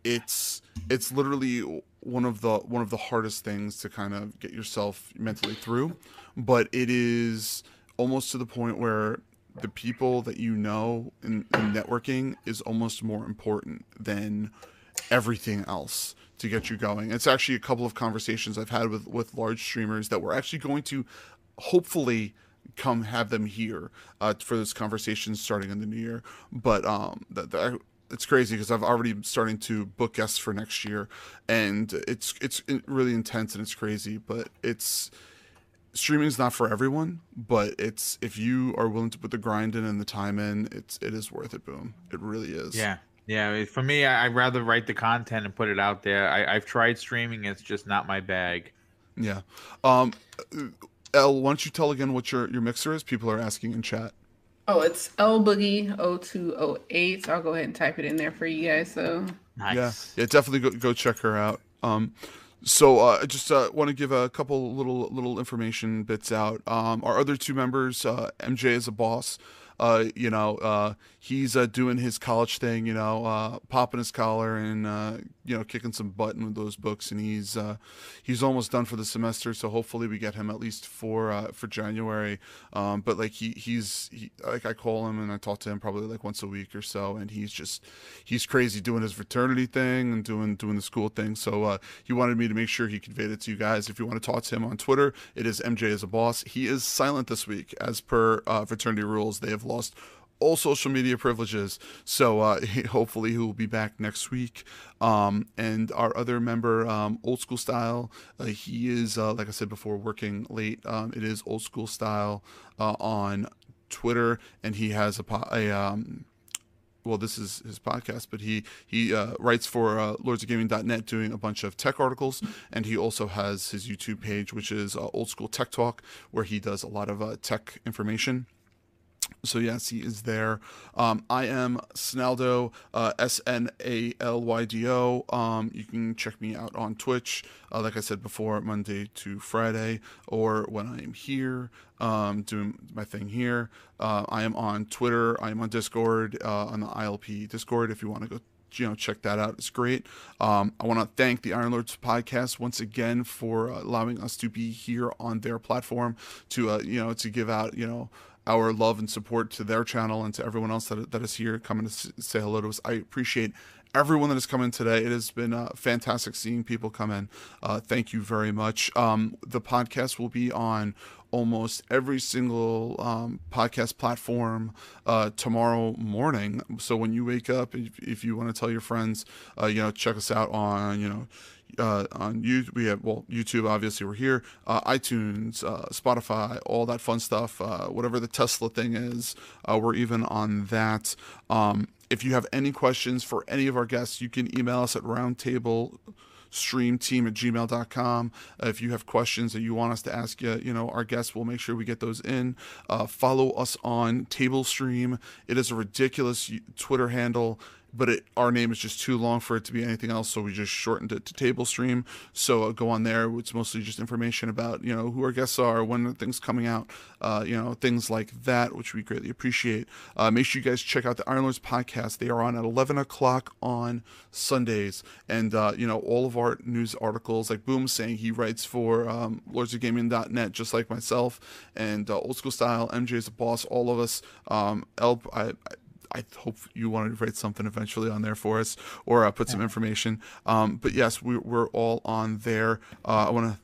it's it's literally one of the one of the hardest things to kind of get yourself mentally through. But it is almost to the point where the people that you know in, in networking is almost more important than everything else to get you going. It's actually a couple of conversations I've had with with large streamers that we're actually going to hopefully come have them here uh, for this conversation starting in the new year. But um, that, that it's crazy because I've already starting to book guests for next year, and it's it's really intense and it's crazy. But it's streaming is not for everyone, but it's if you are willing to put the grind in and the time in, it's it is worth it. Boom, it really is. Yeah. Yeah, for me, I'd rather write the content and put it out there. I, I've tried streaming; it's just not my bag. Yeah. Um, L, why don't you tell again what your, your mixer is? People are asking in chat. Oh, it's L Boogie 0208. I'll go ahead and type it in there for you guys. So nice. Yeah, yeah, definitely go, go check her out. Um, so uh, I just uh, want to give a couple little little information bits out. Um, our other two members, uh, MJ is a boss uh, you know, uh, he's uh, doing his college thing, you know, uh, popping his collar and uh, you know, kicking some butt with those books, and he's uh, he's almost done for the semester. So hopefully we get him at least for uh, for January. Um, but like he he's he, like I call him and I talk to him probably like once a week or so, and he's just he's crazy doing his fraternity thing and doing doing the school thing. So uh, he wanted me to make sure he conveyed it to you guys. If you want to talk to him on Twitter, it is MJ as a boss. He is silent this week as per fraternity rules. They have lost all social media privileges. So uh, hopefully he will be back next week. Um, and our other member, um, Old School Style, uh, he is, uh, like I said before, working late. Um, it is Old School Style uh, on Twitter, and he has a, a um, well, this is his podcast, but he he uh, writes for uh, lordsofgaming.net doing a bunch of tech articles, and he also has his YouTube page, which is uh, Old School Tech Talk, where he does a lot of uh, tech information. So yes, he is there. Um, I am Snaldo, uh, S N A L Y D O. Um, you can check me out on Twitch, uh, like I said before, Monday to Friday, or when I am here um, doing my thing here. Uh, I am on Twitter. I am on Discord, uh, on the ILP Discord. If you want to go you know check that out it's great um, i want to thank the iron lords podcast once again for allowing us to be here on their platform to uh, you know to give out you know our love and support to their channel and to everyone else that, that is here coming to say hello to us. I appreciate everyone that has come in today. It has been uh, fantastic seeing people come in. Uh, thank you very much. Um, the podcast will be on almost every single um, podcast platform uh, tomorrow morning. So when you wake up, if, if you want to tell your friends, uh, you know, check us out on, you know, uh, on you we have well YouTube obviously we're here uh, iTunes uh, Spotify all that fun stuff uh, whatever the Tesla thing is uh, we're even on that um, if you have any questions for any of our guests you can email us at roundtable streamteam at gmail.com. Uh, if you have questions that you want us to ask you, you know, our guests will make sure we get those in. Uh, follow us on Table Stream. It is a ridiculous Twitter handle but it, our name is just too long for it to be anything else, so we just shortened it to Table Stream. So uh, go on there. It's mostly just information about you know who our guests are, when things coming out, uh, you know things like that, which we greatly appreciate. Uh, make sure you guys check out the Iron Lords podcast. They are on at 11 o'clock on Sundays, and uh, you know all of our news articles, like Boom saying he writes for um, LordsOfGaming.net, just like myself, and uh, Old School Style, MJ is a boss, all of us. Um, I, I I hope you want to write something eventually on there for us or uh, put some information. Um, but yes, we, are all on there. Uh, I want to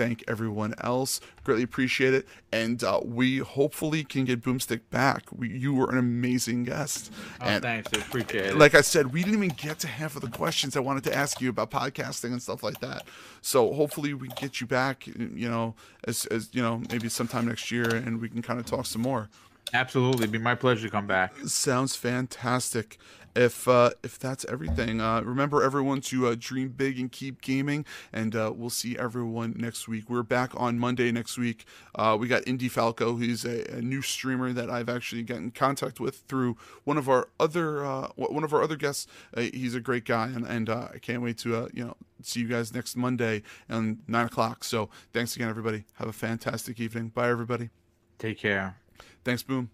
thank everyone else. Greatly appreciate it. And uh, we hopefully can get Boomstick back. We, you were an amazing guest. Oh, and thanks. I appreciate it. Like I said, we didn't even get to half of the questions I wanted to ask you about podcasting and stuff like that. So hopefully we get you back, you know, as, as you know, maybe sometime next year and we can kind of talk some more. Absolutely, It'd be my pleasure to come back. Sounds fantastic. If uh, if that's everything, uh, remember everyone to uh, dream big and keep gaming. And uh, we'll see everyone next week. We're back on Monday next week. Uh, we got Indy Falco, who's a, a, new streamer that I've actually gotten in contact with through one of our other uh, one of our other guests. he's a great guy, and, and uh, I can't wait to uh, you know see you guys next Monday and nine o'clock. So thanks again, everybody. Have a fantastic evening. Bye, everybody. Take care. Thanks, Boom.